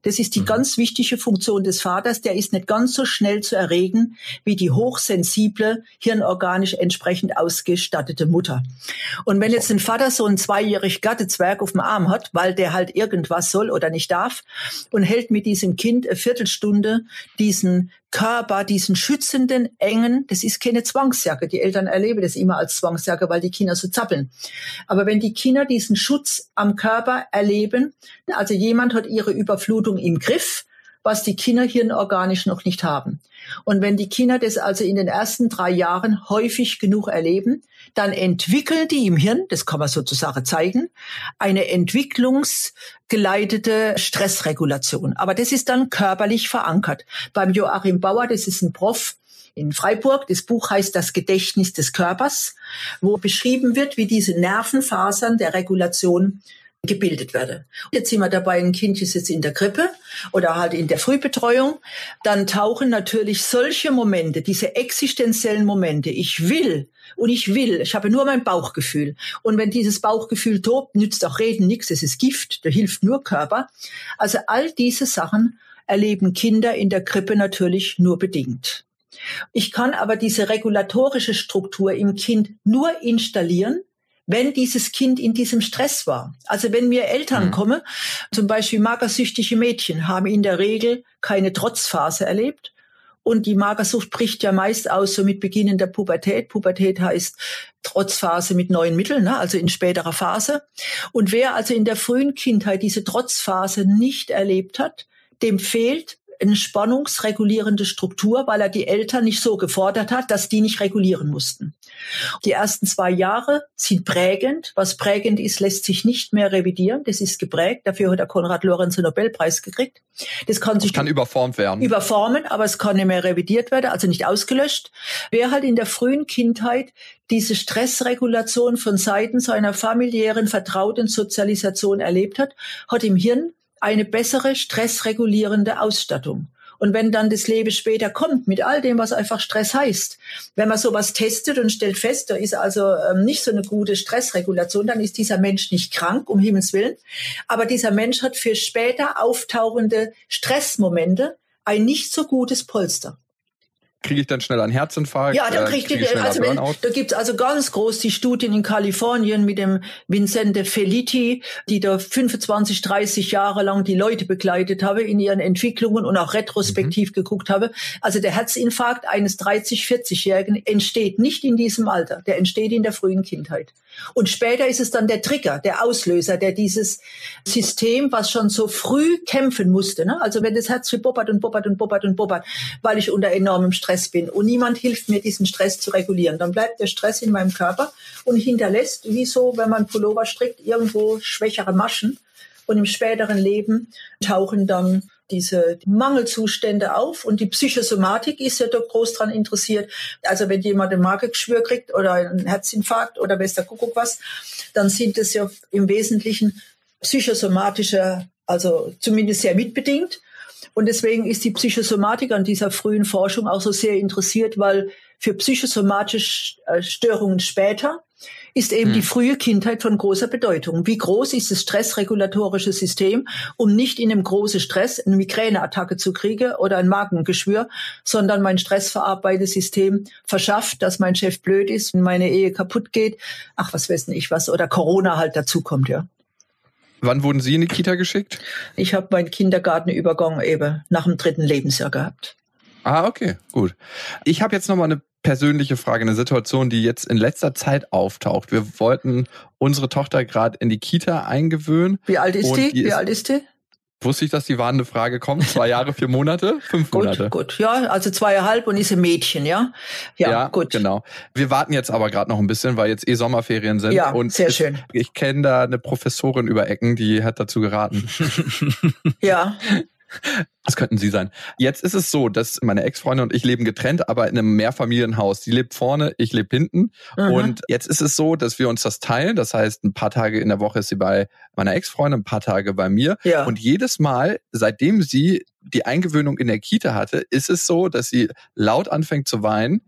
Das ist die mhm. ganz wichtige Funktion des Vaters. Der ist nicht ganz so schnell zu erregen wie die hochsensible, hirnorganisch entsprechend ausgestattete Mutter. Und wenn jetzt ein Vater so einen zweijährig Gattezwerg auf dem Arm hat, weil der halt irgendwas soll oder nicht darf und hält mit diesem Kind eine Viertelstunde diesen Körper, diesen schützenden, engen, das ist keine Zwangsjacke. Die Eltern erleben das immer als Zwangsjacke, weil die Kinder so zappeln. Aber wenn die Kinder diesen Schutz am Körper erleben, also jemand hat ihre Überflutung im Griff, was die Kinder hirnorganisch noch nicht haben. Und wenn die Kinder das also in den ersten drei Jahren häufig genug erleben, dann entwickeln die im Hirn, das kann man sozusagen zeigen, eine entwicklungsgeleitete Stressregulation. Aber das ist dann körperlich verankert. Beim Joachim Bauer, das ist ein Prof, in Freiburg. Das Buch heißt Das Gedächtnis des Körpers, wo beschrieben wird, wie diese Nervenfasern der Regulation gebildet werde. Jetzt sind wir dabei, ein Kind ist jetzt in der Krippe oder halt in der Frühbetreuung. Dann tauchen natürlich solche Momente, diese existenziellen Momente, ich will und ich will, ich habe nur mein Bauchgefühl. Und wenn dieses Bauchgefühl tobt, nützt auch Reden nichts, es ist Gift, da hilft nur Körper. Also all diese Sachen erleben Kinder in der Krippe natürlich nur bedingt. Ich kann aber diese regulatorische Struktur im Kind nur installieren, wenn dieses Kind in diesem Stress war. Also wenn mir Eltern mhm. kommen, zum Beispiel magersüchtige Mädchen, haben in der Regel keine Trotzphase erlebt. Und die Magersucht bricht ja meist aus so mit Beginn der Pubertät. Pubertät heißt Trotzphase mit neuen Mitteln, ne? also in späterer Phase. Und wer also in der frühen Kindheit diese Trotzphase nicht erlebt hat, dem fehlt eine spannungsregulierende Struktur, weil er die Eltern nicht so gefordert hat, dass die nicht regulieren mussten. Die ersten zwei Jahre sind prägend. Was prägend ist, lässt sich nicht mehr revidieren. Das ist geprägt. Dafür hat der Konrad Lorenz den Nobelpreis gekriegt. Das kann sich das kann überformt werden. Überformen, aber es kann nicht mehr revidiert werden, also nicht ausgelöscht. Wer halt in der frühen Kindheit diese Stressregulation von Seiten seiner familiären, vertrauten Sozialisation erlebt hat, hat im Hirn eine bessere stressregulierende Ausstattung. Und wenn dann das Leben später kommt mit all dem, was einfach Stress heißt, wenn man sowas testet und stellt fest, da ist also ähm, nicht so eine gute Stressregulation, dann ist dieser Mensch nicht krank, um Himmels Willen. Aber dieser Mensch hat für später auftauchende Stressmomente ein nicht so gutes Polster kriege ich dann schnell einen Herzinfarkt? Ja, dann kriegt äh, also wenn, da gibt's also ganz groß die Studien in Kalifornien mit dem Vincente Felitti, die da 25, 30 Jahre lang die Leute begleitet habe in ihren Entwicklungen und auch retrospektiv mhm. geguckt habe. Also der Herzinfarkt eines 30, 40-Jährigen entsteht nicht in diesem Alter, der entsteht in der frühen Kindheit. Und später ist es dann der Trigger, der Auslöser, der dieses System, was schon so früh kämpfen musste, ne? also wenn das Herz bobbert und bobbert und bobbert und bobbert, weil ich unter enormem Stress bin und niemand hilft mir, diesen Stress zu regulieren, dann bleibt der Stress in meinem Körper und hinterlässt, wie so, wenn man Pullover strickt, irgendwo schwächere Maschen. Und im späteren Leben tauchen dann diese Mangelzustände auf und die Psychosomatik ist ja doch groß dran interessiert. Also wenn jemand ein Magengeschwür kriegt oder einen Herzinfarkt oder weiß der Kuckuck was, dann sind es ja im Wesentlichen psychosomatische, also zumindest sehr mitbedingt. Und deswegen ist die Psychosomatik an dieser frühen Forschung auch so sehr interessiert, weil für psychosomatische äh, Störungen später ist eben hm. die frühe Kindheit von großer Bedeutung. Wie groß ist das stressregulatorische System, um nicht in einem großen Stress eine Migräneattacke zu kriegen oder ein Magengeschwür, sondern mein stressverarbeitendes System verschafft, dass mein Chef blöd ist und meine Ehe kaputt geht. Ach, was weiß ich was. Oder Corona halt dazukommt, ja. Wann wurden Sie in die Kita geschickt? Ich habe meinen Kindergartenübergang eben nach dem dritten Lebensjahr gehabt. Ah, okay, gut. Ich habe jetzt noch mal eine persönliche Frage, eine Situation, die jetzt in letzter Zeit auftaucht. Wir wollten unsere Tochter gerade in die Kita eingewöhnen. Wie alt ist die? die Wie alt ist die? Wusste ich, dass die warnende Frage kommt? Zwei Jahre, vier Monate, fünf gut, Monate. Gut, ja, also zweieinhalb und ist ein Mädchen, ja? Ja, ja gut. genau. Wir warten jetzt aber gerade noch ein bisschen, weil jetzt eh Sommerferien sind. Ja, und sehr schön. Ich, ich kenne da eine Professorin über Ecken, die hat dazu geraten. ja. Das könnten Sie sein. Jetzt ist es so, dass meine Ex-Freundin und ich leben getrennt, aber in einem Mehrfamilienhaus. Sie lebt vorne, ich lebe hinten. Mhm. Und jetzt ist es so, dass wir uns das teilen. Das heißt, ein paar Tage in der Woche ist sie bei meiner Ex-Freundin, ein paar Tage bei mir. Ja. Und jedes Mal, seitdem sie die Eingewöhnung in der Kita hatte, ist es so, dass sie laut anfängt zu weinen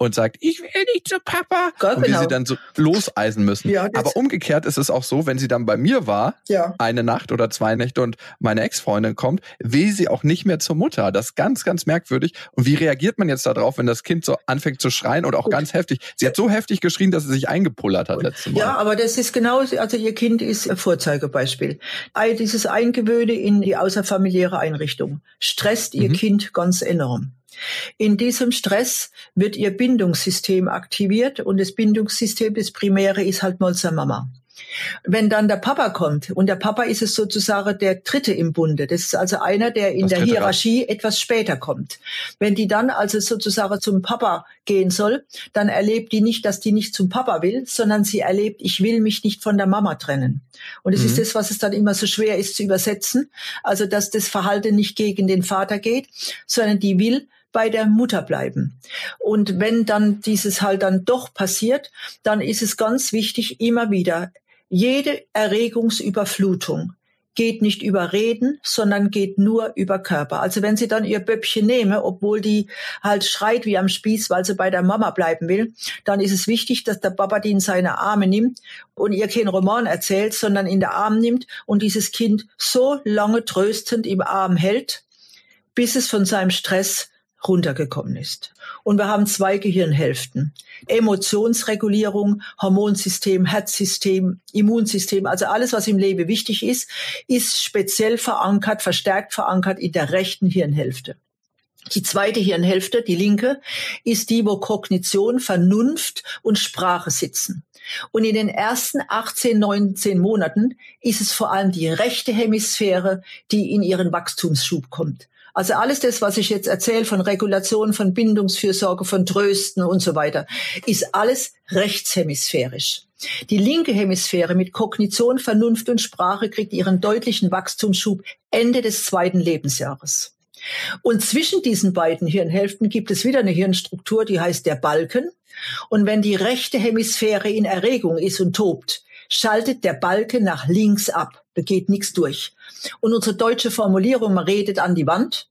und sagt, ich will nicht zu Papa. Gott, und genau. die sie dann so loseisen müssen. Ja, Aber umgekehrt ist es auch so, wenn sie dann bei mir war, Ja. eine Nacht oder zwei Nächte und meine Ex-Freundin kommt, will sie auch nicht mehr zur Mutter. Das ist ganz, ganz merkwürdig. Und wie reagiert man jetzt darauf, wenn das Kind so anfängt zu schreien oder auch Gut. ganz heftig? Sie hat so heftig geschrien, dass sie sich eingepullert hat letztes Mal. Ja, aber das ist genau, also Ihr Kind ist ein Vorzeigebeispiel. All Dieses Eingewöhne in die außerfamiliäre Einrichtung stresst Ihr Mhm. Kind ganz enorm. In diesem Stress wird Ihr Bindungssystem aktiviert und das Bindungssystem, das Primäre, ist halt mal zur Mama. Wenn dann der Papa kommt, und der Papa ist es sozusagen der Dritte im Bunde, das ist also einer, der in Das der dritte Rad. Hierarchie etwas später kommt. Wenn die dann also sozusagen zum Papa gehen soll, dann erlebt die nicht, dass die nicht zum Papa will, sondern sie erlebt, ich will mich nicht von der Mama trennen. Und es Mhm. ist das, was es dann immer so schwer ist zu übersetzen. Also, dass das Verhalten nicht gegen den Vater geht, sondern die will bei der Mutter bleiben. Und wenn dann dieses halt dann doch passiert, dann ist es ganz wichtig, immer wieder, jede Erregungsüberflutung geht nicht über Reden, sondern geht nur über Körper. Also wenn sie dann ihr Böppchen nehme, obwohl die halt schreit wie am Spieß, weil sie bei der Mama bleiben will, dann ist es wichtig, dass der Papa die in seine Arme nimmt und ihr keinen Roman erzählt, sondern in der Arm nimmt und dieses Kind so lange tröstend im Arm hält, bis es von seinem Stress runtergekommen ist. Und wir haben zwei Gehirnhälften. Emotionsregulierung, Hormonsystem, Herzsystem, Immunsystem, also alles, was im Leben wichtig ist, ist speziell verankert, verstärkt verankert in der rechten Hirnhälfte. Die zweite Hirnhälfte, die linke, ist die, wo Kognition, Vernunft und Sprache sitzen. Und in den ersten 18, 19 Monaten ist es vor allem die rechte Hemisphäre, die in ihren Wachstumsschub kommt. Also alles das, was ich jetzt erzähle von Regulation, von Bindungsfürsorge, von Trösten und so weiter, ist alles rechtshemisphärisch. Die linke Hemisphäre mit Kognition, Vernunft und Sprache kriegt ihren deutlichen Wachstumsschub Ende des zweiten Lebensjahres. Und zwischen diesen beiden Hirnhälften gibt es wieder eine Hirnstruktur, die heißt der Balken. Und wenn die rechte Hemisphäre in Erregung ist und tobt, schaltet der Balken nach links ab. Da geht nichts durch. Und unsere deutsche Formulierung, man redet an die Wand,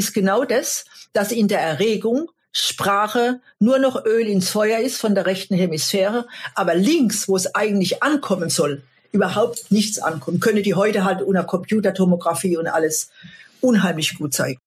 ist genau das, dass in der Erregung Sprache nur noch Öl ins Feuer ist von der rechten Hemisphäre, aber links, wo es eigentlich ankommen soll, überhaupt nichts ankommt. Können die heute halt unter Computertomographie und alles unheimlich gut zeigen.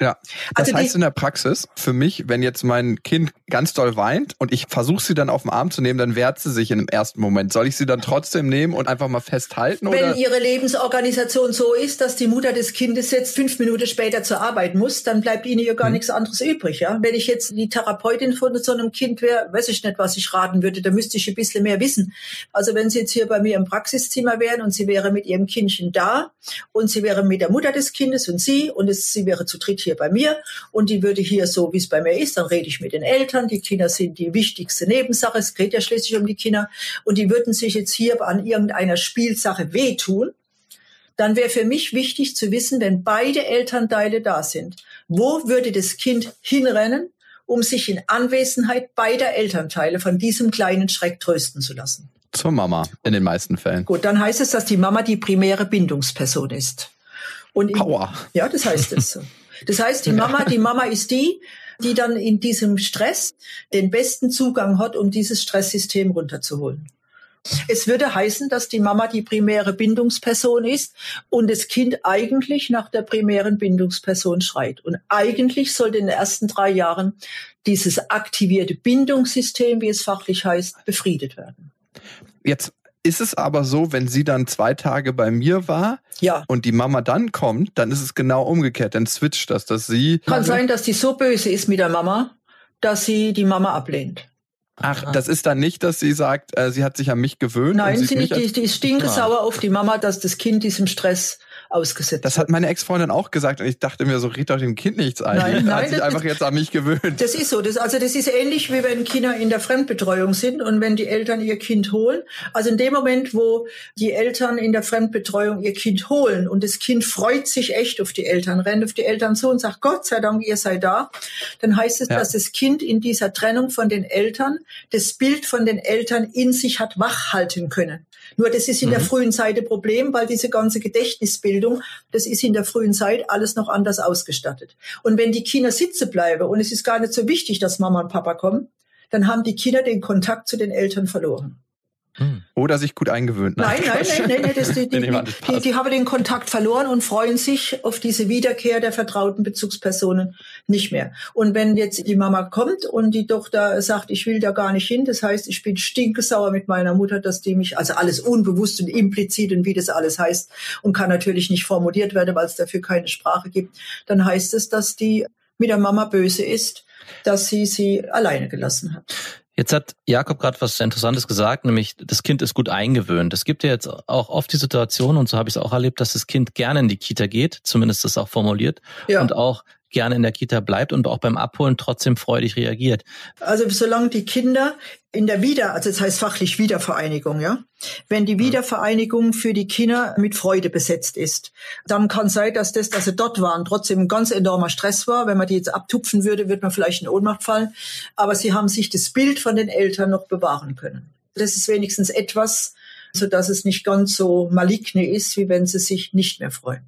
Ja, das Also heißt in der Praxis, für mich, wenn jetzt mein Kind ganz doll weint und ich versuche sie dann auf den Arm zu nehmen, dann wehrt sie sich in dem ersten Moment. Soll ich sie dann trotzdem nehmen und einfach mal festhalten? Wenn oder? ihre Lebensorganisation so ist, dass die Mutter des Kindes jetzt fünf Minuten später zur Arbeit muss, dann bleibt ihnen ja gar nichts anderes übrig. Ja? Wenn ich jetzt die Therapeutin von so einem Kind wäre, weiß ich nicht, was ich raten würde. Da müsste ich ein bisschen mehr wissen. Also wenn sie jetzt hier bei mir im Praxiszimmer wären und sie wäre mit ihrem Kindchen da und sie wäre mit der Mutter des Kindes und sie und es, sie wäre zu dritt hier bei mir und die würde hier so, wie es bei mir ist, dann rede ich mit den Eltern. Die Kinder sind die wichtigste Nebensache. Es geht ja schließlich um die Kinder. Und die würden sich jetzt hier an irgendeiner Spielsache wehtun dann wäre für mich wichtig zu wissen, wenn beide Elternteile da sind, wo würde das Kind hinrennen, um sich in Anwesenheit beider Elternteile von diesem kleinen Schreck trösten zu lassen. Zur Mama, in den meisten Fällen. Gut, dann heißt es, dass die Mama die primäre Bindungsperson ist. Und in, Power. ja, das heißt es. Das heißt, die Mama, die Mama ist die, die dann in diesem Stress den besten Zugang hat, um dieses Stresssystem runterzuholen. Es würde heißen, dass die Mama die primäre Bindungsperson ist und das Kind eigentlich nach der primären Bindungsperson schreit. Und eigentlich sollte in den ersten drei Jahren dieses aktivierte Bindungssystem, wie es fachlich heißt, befriedet werden. Jetzt ist es aber so, wenn sie dann zwei Tage bei mir war Ja. und die Mama dann kommt, dann ist es genau umgekehrt. Dann switcht das, dass sie. Kann sein, dass die so böse ist mit der Mama, dass sie die Mama ablehnt. Ach, das ist dann nicht, dass sie sagt, äh, sie hat sich an mich gewöhnt. Nein, und sie mich nicht, die, die ist stinkesauer auf die Mama, dass das Kind diesem Stress ausgesetzt Das hat meine Ex-Freundin auch gesagt und ich dachte mir, so red doch dem Kind nichts ein. Nein, nein, hat sich das- einfach jetzt an mich gewöhnt. Das ist so. Das, also das ist ähnlich wie wenn Kinder in der Fremdbetreuung sind und wenn die Eltern ihr Kind holen. Also in dem Moment, wo die Eltern in der Fremdbetreuung ihr Kind holen und das Kind freut sich echt auf die Eltern, rennt auf die Eltern zu und sagt, Gott sei Dank, ihr seid da, dann heißt es, Ja. dass das Kind in dieser Trennung von den Eltern das Bild von den Eltern in sich hat wachhalten können. Nur das ist in der frühen Zeit ein Problem, weil diese ganze Gedächtnisbildung, das ist in der frühen Zeit alles noch anders ausgestattet. Und wenn die Kinder sitzen bleiben und es ist gar nicht so wichtig, dass Mama und Papa kommen, dann haben die Kinder den Kontakt zu den Eltern verloren. Hm. Oder sich gut eingewöhnt. Nein, nein, Quatsch. nein, nein, nein das, die, die, die, die haben den Kontakt verloren und freuen sich auf diese Wiederkehr der vertrauten Bezugspersonen nicht mehr. Und wenn jetzt die Mama kommt und die Tochter sagt, ich will da gar nicht hin, das heißt, ich bin stinkesauer mit meiner Mutter, dass die mich, also alles unbewusst und implizit und wie das alles heißt und kann natürlich nicht formuliert werden, weil es dafür keine Sprache gibt, dann heißt es, dass die mit der Mama böse ist, dass sie sie alleine gelassen hat. Jetzt hat Jakob gerade was Interessantes gesagt, nämlich das Kind ist gut eingewöhnt. Es gibt ja jetzt auch oft die Situation, und so habe ich es auch erlebt, dass das Kind gerne in die Kita geht, zumindest das auch formuliert, Ja. und auch gerne in der Kita bleibt und auch beim Abholen trotzdem freudig reagiert. Also solange die Kinder in der Wieder, also das heißt fachlich Wiedervereinigung, ja, wenn die Wiedervereinigung für die Kinder mit Freude besetzt ist, dann kann sein, dass das, dass sie dort waren, trotzdem ein ganz enormer Stress war. Wenn man die jetzt abtupfen würde, würde man vielleicht in Ohnmacht fallen. Aber sie haben sich das Bild von den Eltern noch bewahren können. Das ist wenigstens etwas, so dass es nicht ganz so maligne ist, wie wenn sie sich nicht mehr freuen.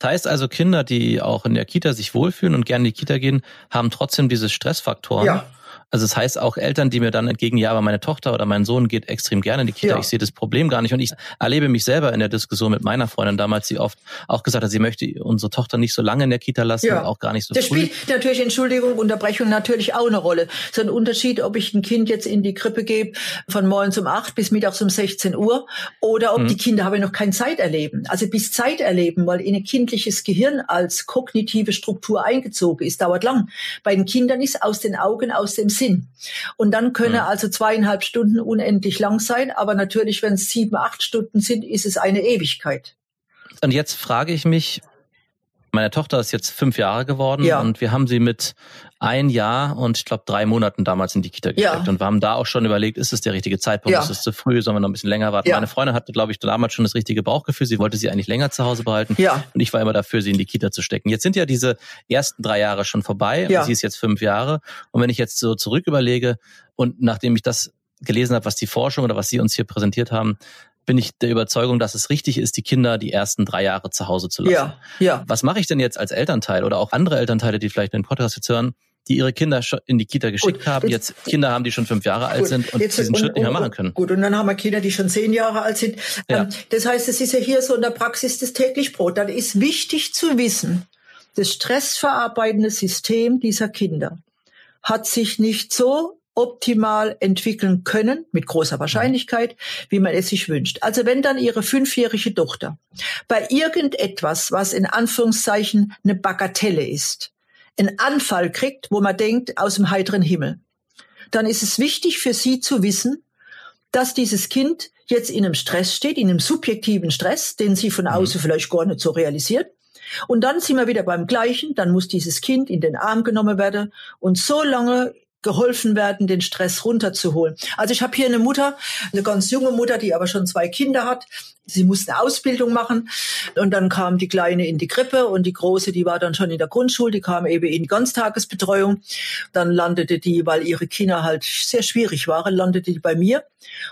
Das heißt also, Kinder, die auch in der Kita sich wohlfühlen und gerne in die Kita gehen, haben trotzdem diese Stressfaktoren. Ja. Also das heißt auch Eltern, die mir dann entgegen, ja, aber meine Tochter oder mein Sohn geht extrem gerne in die Kita, Ja. ich sehe das Problem gar nicht. Und ich erlebe mich selber in der Diskussion mit meiner Freundin damals, die oft auch gesagt hat, sie möchte unsere Tochter nicht so lange in der Kita lassen, Ja. auch gar nicht so Das früh. spielt natürlich, Entschuldigung, Unterbrechung natürlich auch eine Rolle. So ein Unterschied, ob ich ein Kind jetzt in die Krippe gebe von morgens um 8 bis mittags um 16 Uhr oder ob Mhm. die Kinder haben noch kein Zeiterleben. Also bis Zeiterleben, weil in ein kindliches Gehirn als kognitive Struktur eingezogen ist, dauert lang. Bei den Kindern ist aus den Augen, aus dem Sinn. Und dann können Mhm. also zweieinhalb Stunden unendlich lang sein, aber natürlich, wenn es sieben, acht Stunden sind, ist es eine Ewigkeit. Und jetzt frage ich mich, meine Tochter ist jetzt fünf Jahre geworden Ja. und wir haben sie mit ein Jahr und ich glaube drei Monaten damals in die Kita Ja. gesteckt. Und wir haben da auch schon überlegt, ist es der richtige Zeitpunkt, Ja. ist es zu früh, sollen wir noch ein bisschen länger warten? Ja. Meine Freundin hatte, glaube ich, damals schon das richtige Bauchgefühl. Sie wollte sie eigentlich länger zu Hause behalten. Ja. Und ich war immer dafür, sie in die Kita zu stecken. Jetzt sind ja diese ersten drei Jahre schon vorbei. Ja. Sie ist jetzt fünf Jahre. Und wenn ich jetzt so zurück überlege und nachdem ich das gelesen habe, was die Forschung oder was Sie uns hier präsentiert haben, bin ich der Überzeugung, dass es richtig ist, die Kinder die ersten drei Jahre zu Hause zu lassen. Ja, ja. Was mache ich denn jetzt als Elternteil oder auch andere Elternteile, die vielleicht den Podcast jetzt hören, die ihre Kinder schon in die Kita geschickt Gut, haben, jetzt- jetzt Kinder haben, die schon fünf Jahre alt Gut, sind und jetzt- diesen Schritt nicht mehr machen können? Gut, und dann haben wir Kinder, die schon zehn Jahre alt sind. Ja. Ähm, Das heißt, es ist ja hier so in der Praxis das täglich Brot. Dann ist wichtig zu wissen, das stressverarbeitende System dieser Kinder hat sich nicht so optimal entwickeln können, mit großer Wahrscheinlichkeit, wie man es sich wünscht. Also wenn dann Ihre fünfjährige Tochter bei irgendetwas, was in Anführungszeichen eine Bagatelle ist, einen Anfall kriegt, wo man denkt, aus dem heiteren Himmel, dann ist es wichtig für Sie zu wissen, dass dieses Kind jetzt in einem Stress steht, in einem subjektiven Stress, den Sie von außen vielleicht gar nicht so realisiert. Und dann sind wir wieder beim Gleichen, dann muss dieses Kind in den Arm genommen werden. Und so lange geholfen werden, den Stress runterzuholen. Also ich habe hier eine Mutter, eine ganz junge Mutter, die aber schon zwei Kinder hat. Sie musste eine Ausbildung machen und dann kam die Kleine in die Krippe und die Große, die war dann schon in der Grundschule, die kam eben in Ganztagesbetreuung. Dann landete die, weil ihre Kinder halt sehr schwierig waren, landete die bei mir.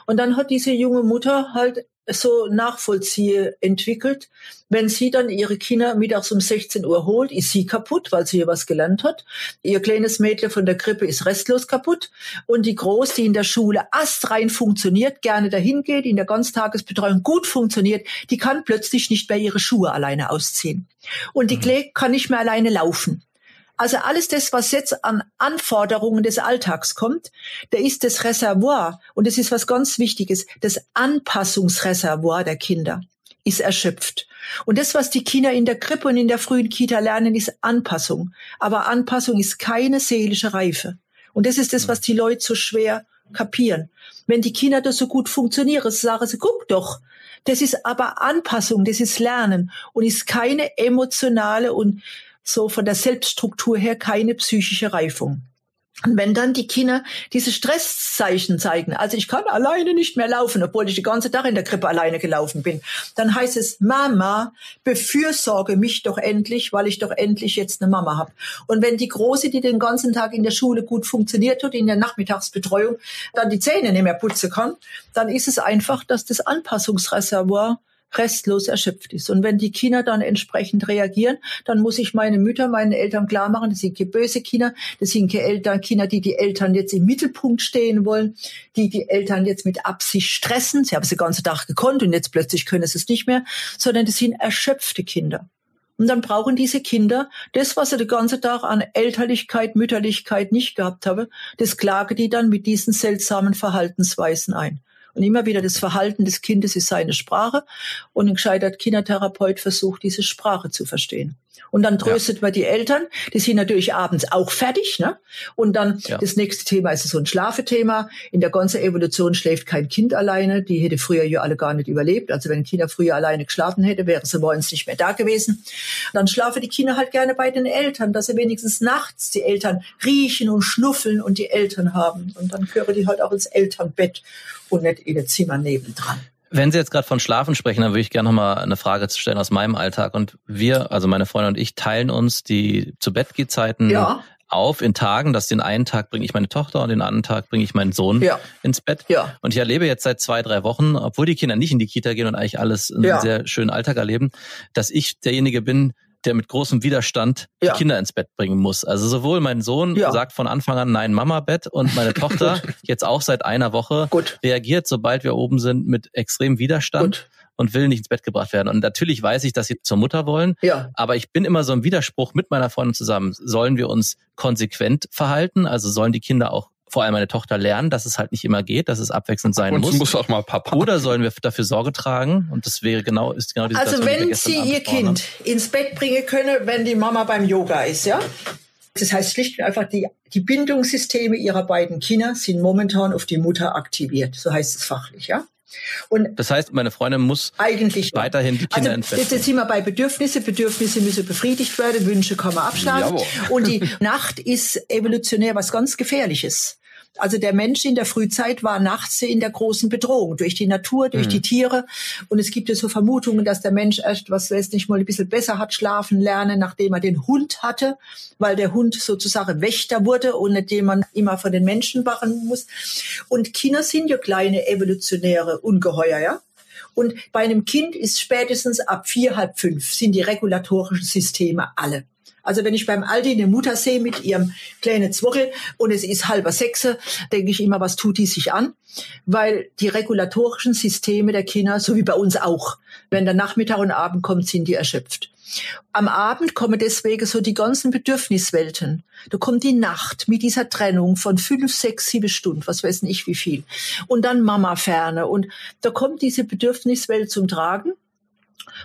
Und dann hat diese junge Mutter halt so Nachvollziehe entwickelt. Wenn sie dann ihre Kinder mittags um 16 Uhr holt, ist sie kaputt, weil sie hier was gelernt hat. Ihr kleines Mädchen von der Krippe ist restlos kaputt. Und die Groß, die in der Schule astrein funktioniert, gerne dahin geht, in der Ganztagesbetreuung gut funktioniert, die kann plötzlich nicht mehr ihre Schuhe alleine ausziehen. Und die Klee kann nicht mehr alleine laufen. Also alles das, was jetzt an Anforderungen des Alltags kommt, da ist das Reservoir, und das ist was ganz Wichtiges, das Anpassungsreservoir der Kinder ist erschöpft. Und das, was die Kinder in der Krippe und in der frühen Kita lernen, ist Anpassung. Aber Anpassung ist keine seelische Reife. Und das ist das, was die Leute so schwer kapieren. Wenn die Kinder das so gut funktionieren, sagen sie, guck doch, das ist aber Anpassung, das ist Lernen und ist keine emotionale und so von der Selbststruktur her keine psychische Reifung. Und wenn dann die Kinder diese Stresszeichen zeigen, also ich kann alleine nicht mehr laufen, obwohl ich den ganzen Tag in der Krippe alleine gelaufen bin, dann heißt es, Mama, befürsorge mich doch endlich, weil ich doch endlich jetzt eine Mama habe. Und wenn die Große, die den ganzen Tag in der Schule gut funktioniert hat, in der Nachmittagsbetreuung, dann die Zähne nicht mehr putzen kann, dann ist es einfach, dass das Anpassungsreservoir restlos erschöpft ist. Und wenn die Kinder dann entsprechend reagieren, dann muss ich meine Mütter, meinen Eltern klar machen, das sind keine böse Kinder, das sind keine Eltern, Kinder, die die Eltern jetzt im Mittelpunkt stehen wollen, die die Eltern jetzt mit Absicht stressen. Sie haben es den ganzen Tag gekonnt und jetzt plötzlich können sie es nicht mehr, sondern das sind erschöpfte Kinder. Und dann brauchen diese Kinder das, was sie den ganzen Tag an Elterlichkeit, Mütterlichkeit nicht gehabt haben, das klagen die dann mit diesen seltsamen Verhaltensweisen ein. Und immer wieder das Verhalten des Kindes ist seine Sprache. Und ein gescheiter Kindertherapeut versucht, diese Sprache zu verstehen. Und dann tröstet ja. man die Eltern. Die sind natürlich abends auch fertig. Ne? Und dann ja. das nächste Thema ist so ein Schlafethema. In der ganzen Evolution schläft kein Kind alleine. Die hätte früher ja alle gar nicht überlebt. Also wenn Kinder früher alleine geschlafen hätte, wären sie morgens nicht mehr da gewesen. Dann schlafen die Kinder halt gerne bei den Eltern, dass sie wenigstens nachts die Eltern riechen und schnuffeln und die Eltern haben. Und dann gehören die halt auch ins Elternbett und nicht in das Zimmer nebendran. Wenn Sie jetzt gerade von Schlafen sprechen, dann würde ich gerne noch mal eine Frage stellen aus meinem Alltag. Und wir, also meine Freunde und ich, teilen uns die zu Bett Zeiten ja. auf in Tagen, dass den einen Tag bringe ich meine Tochter und den anderen Tag bringe ich meinen Sohn ja. ins Bett. Ja. Und ich erlebe jetzt seit zwei, drei Wochen, obwohl die Kinder nicht in die Kita gehen und eigentlich alles einen sehr schönen Alltag erleben, dass ich derjenige bin, der mit großem Widerstand ja. die Kinder ins Bett bringen muss. Also sowohl mein Sohn ja. sagt von Anfang an nein Mama Bett und meine Tochter jetzt auch seit einer Woche Gut. reagiert, sobald wir oben sind, mit extrem Widerstand. Gut und will nicht ins Bett gebracht werden. Und natürlich weiß ich, dass sie zur Mutter wollen. Ja. Aber ich bin immer so im Widerspruch mit meiner Freundin zusammen. Sollen wir uns konsequent verhalten? Also sollen die Kinder auch vor allem meine Tochter lernen, dass es halt nicht immer geht, dass es abwechselnd sein und muss. muss auch mal Papa. Oder sollen wir dafür Sorge tragen? Und das wäre genau, ist genau diese Also wenn Sie Ihr Kind ins Bett bringen können, wenn die Mama beim Yoga ist, ja? Das heißt schlicht und einfach, die, die Bindungssysteme ihrer beiden Kinder sind momentan auf die Mutter aktiviert. So heißt es fachlich, ja? Und das heißt, meine Freundin muss eigentlich weiterhin die Kinder also, entfesseln. Jetzt sind wir bei Bedürfnisse. Bedürfnisse müssen befriedigt werden, Wünsche kann man abschlagen. Jawohl. Und die Nacht ist evolutionär was ganz Gefährliches. Also der Mensch in der Frühzeit war nachts in der großen Bedrohung durch die Natur, durch mhm. die Tiere. Und es gibt ja so Vermutungen, dass der Mensch erst, was weiß nicht mal, ein bisschen besser hat schlafen lernen, nachdem er den Hund hatte, weil der Hund sozusagen Wächter wurde und nicht man immer von den Menschen wachen muss. Und Kinder sind ja kleine evolutionäre Ungeheuer, ja. Und bei einem Kind ist spätestens ab vier, halb fünf sind die regulatorischen Systeme alle. Also wenn ich beim Aldi eine Mutter sehe mit ihrem kleinen Zwockel und es ist halber Sechse, denke ich immer, was tut die sich an? Weil die regulatorischen Systeme der Kinder, so wie bei uns auch, wenn der Nachmittag und Abend kommt, sind die erschöpft. Am Abend kommen deswegen so die ganzen Bedürfniswelten. Da kommt die Nacht mit dieser Trennung von fünf, sechs, sieben Stunden, was weiß nicht wie viel. Und dann Mama ferne. Und da kommt diese Bedürfniswelt zum Tragen.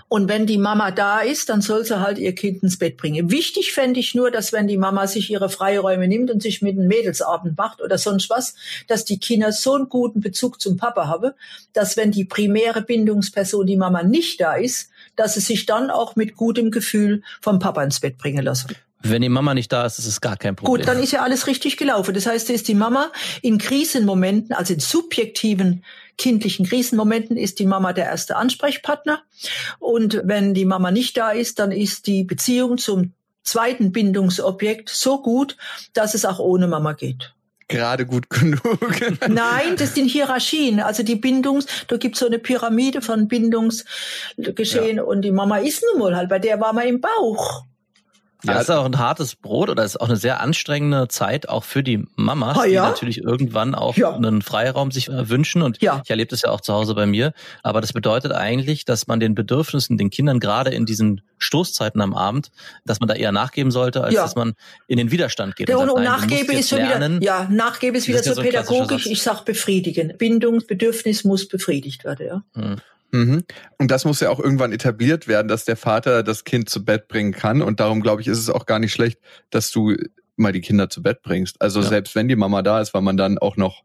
Und wenn die Mama da ist, dann soll sie halt ihr Kind ins Bett bringen. Wichtig fände ich nur, dass wenn die Mama sich ihre Freiräume nimmt und sich mit einem Mädelsabend macht oder sonst was, dass die Kinder so einen guten Bezug zum Papa haben, dass wenn die primäre Bindungsperson, die Mama, nicht da ist, dass sie sich dann auch mit gutem Gefühl vom Papa ins Bett bringen lassen. Wenn die Mama nicht da ist, ist es gar kein Problem. Gut, dann ist ja alles richtig gelaufen. Das heißt, ist die Mama in Krisenmomenten, also in subjektiven kindlichen Krisenmomenten, ist die Mama der erste Ansprechpartner. Und wenn die Mama nicht da ist, dann ist die Beziehung zum zweiten Bindungsobjekt so gut, dass es auch ohne Mama geht gerade gut genug. Nein, das sind Hierarchien. Also die Bindungs, da gibt's so eine Pyramide von Bindungsgeschehen ja. und die Mama ist nun mal halt, bei der war man im Bauch. Ja, das ist auch ein hartes Brot oder ist auch eine sehr anstrengende Zeit auch für die Mamas, ah, ja? die natürlich irgendwann auch ja. einen Freiraum sich äh, wünschen. Und ja. ich erlebe das ja auch zu Hause bei mir. Aber das bedeutet eigentlich, dass man den Bedürfnissen, den Kindern gerade in diesen Stoßzeiten am Abend, dass man da eher nachgeben sollte, als ja. dass man in den Widerstand geht. Ja, und, und, Nachgebe ist schon lernen. wieder, ja, Nachgebe ist wieder ist so, so pädagogisch. Ich sag befriedigen. Bindungsbedürfnis muss befriedigt werden, ja. Hm. Mhm. Und das muss ja auch irgendwann etabliert werden, dass der Vater das Kind zu Bett bringen kann. Und darum glaube ich, ist es auch gar nicht schlecht, dass du mal die Kinder zu Bett bringst. Also ja. selbst wenn die Mama da ist, weil man dann auch noch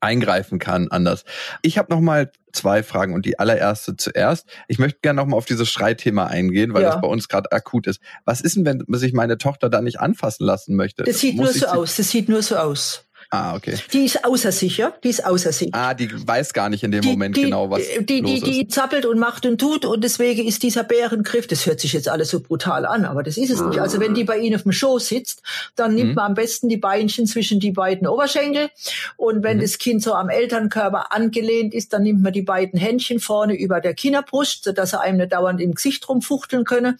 eingreifen kann anders. Ich habe noch mal zwei Fragen und die allererste zuerst. Ich möchte gerne noch mal auf dieses Streitthema eingehen, weil ja. das bei uns gerade akut ist. Was ist denn, wenn sich meine Tochter da nicht anfassen lassen möchte? Das sieht Muss nur so aus. Das sieht nur so aus. Ah, okay. Die ist außer sich, ja? Die ist außer sich. Ah, die weiß gar nicht in dem die, Moment die, genau, was die, los die, die zappelt und macht und tut und deswegen ist dieser Bärengriff, das hört sich jetzt alles so brutal an, aber das ist es nicht. Also wenn die bei Ihnen auf dem Schoß sitzt, dann nimmt mhm. man am besten die Beinchen zwischen die beiden Oberschenkel und wenn mhm. das Kind so am Elternkörper angelehnt ist, dann nimmt man die beiden Händchen vorne über der Kinderbrust, sodass er einem nicht dauernd im Gesicht rumfuchteln könne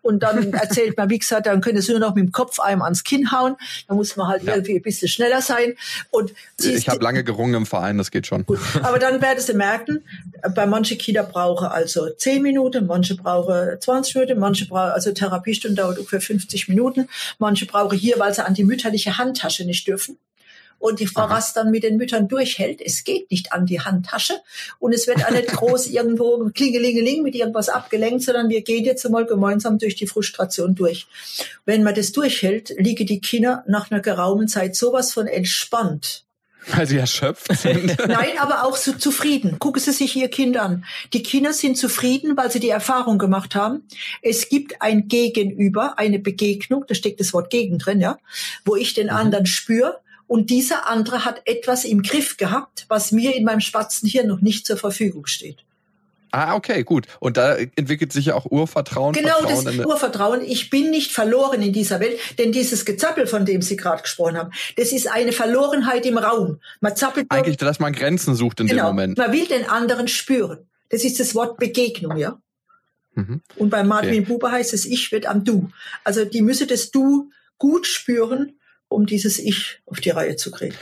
und dann erzählt man, wie gesagt, dann könnte sie nur noch mit dem Kopf einem ans Kinn hauen, dann muss man halt ja. irgendwie ein bisschen schneller sein und ich habe lange gerungen im Verein, das geht schon. Gut. Aber dann werdest du merken, bei manche Kinder brauchen also 10 Minuten, manche brauchen 20 Minuten, manche brauchen, also Therapiestunde dauert ungefähr 50 Minuten, manche brauchen hier, weil sie an die mütterliche Handtasche nicht dürfen und die Frau Rast dann mit den Müttern durchhält. Es geht nicht an die Handtasche und es wird auch nicht groß irgendwo klingelingeling mit irgendwas abgelenkt, sondern wir gehen jetzt einmal gemeinsam durch die Frustration durch. Wenn man das durchhält, liegen die Kinder nach einer geraumen Zeit sowas von entspannt. Weil sie erschöpft sind. Nein, aber auch so zufrieden. Gucken Sie sich Ihr Kind an. Die Kinder sind zufrieden, weil sie die Erfahrung gemacht haben. Es gibt ein Gegenüber, eine Begegnung, da steckt das Wort gegen drin, ja, wo ich den mhm. anderen spüre und dieser andere hat etwas im Griff gehabt, was mir in meinem schwarzen Hirn noch nicht zur Verfügung steht. Ah, okay, gut. Und da entwickelt sich ja auch Urvertrauen. Genau, Vertrauen das Urvertrauen. Ich bin nicht verloren in dieser Welt, denn dieses Gezappel, von dem Sie gerade gesprochen haben, das ist eine Verlorenheit im Raum. Man zappelt. Eigentlich, dass man Grenzen sucht in genau, dem Moment. Man will den anderen spüren. Das ist das Wort Begegnung, ja. Mhm. Und bei Martin okay. Buber heißt es, ich wird am Du. Also die müsse das Du gut spüren um dieses Ich auf die Reihe zu kriegen.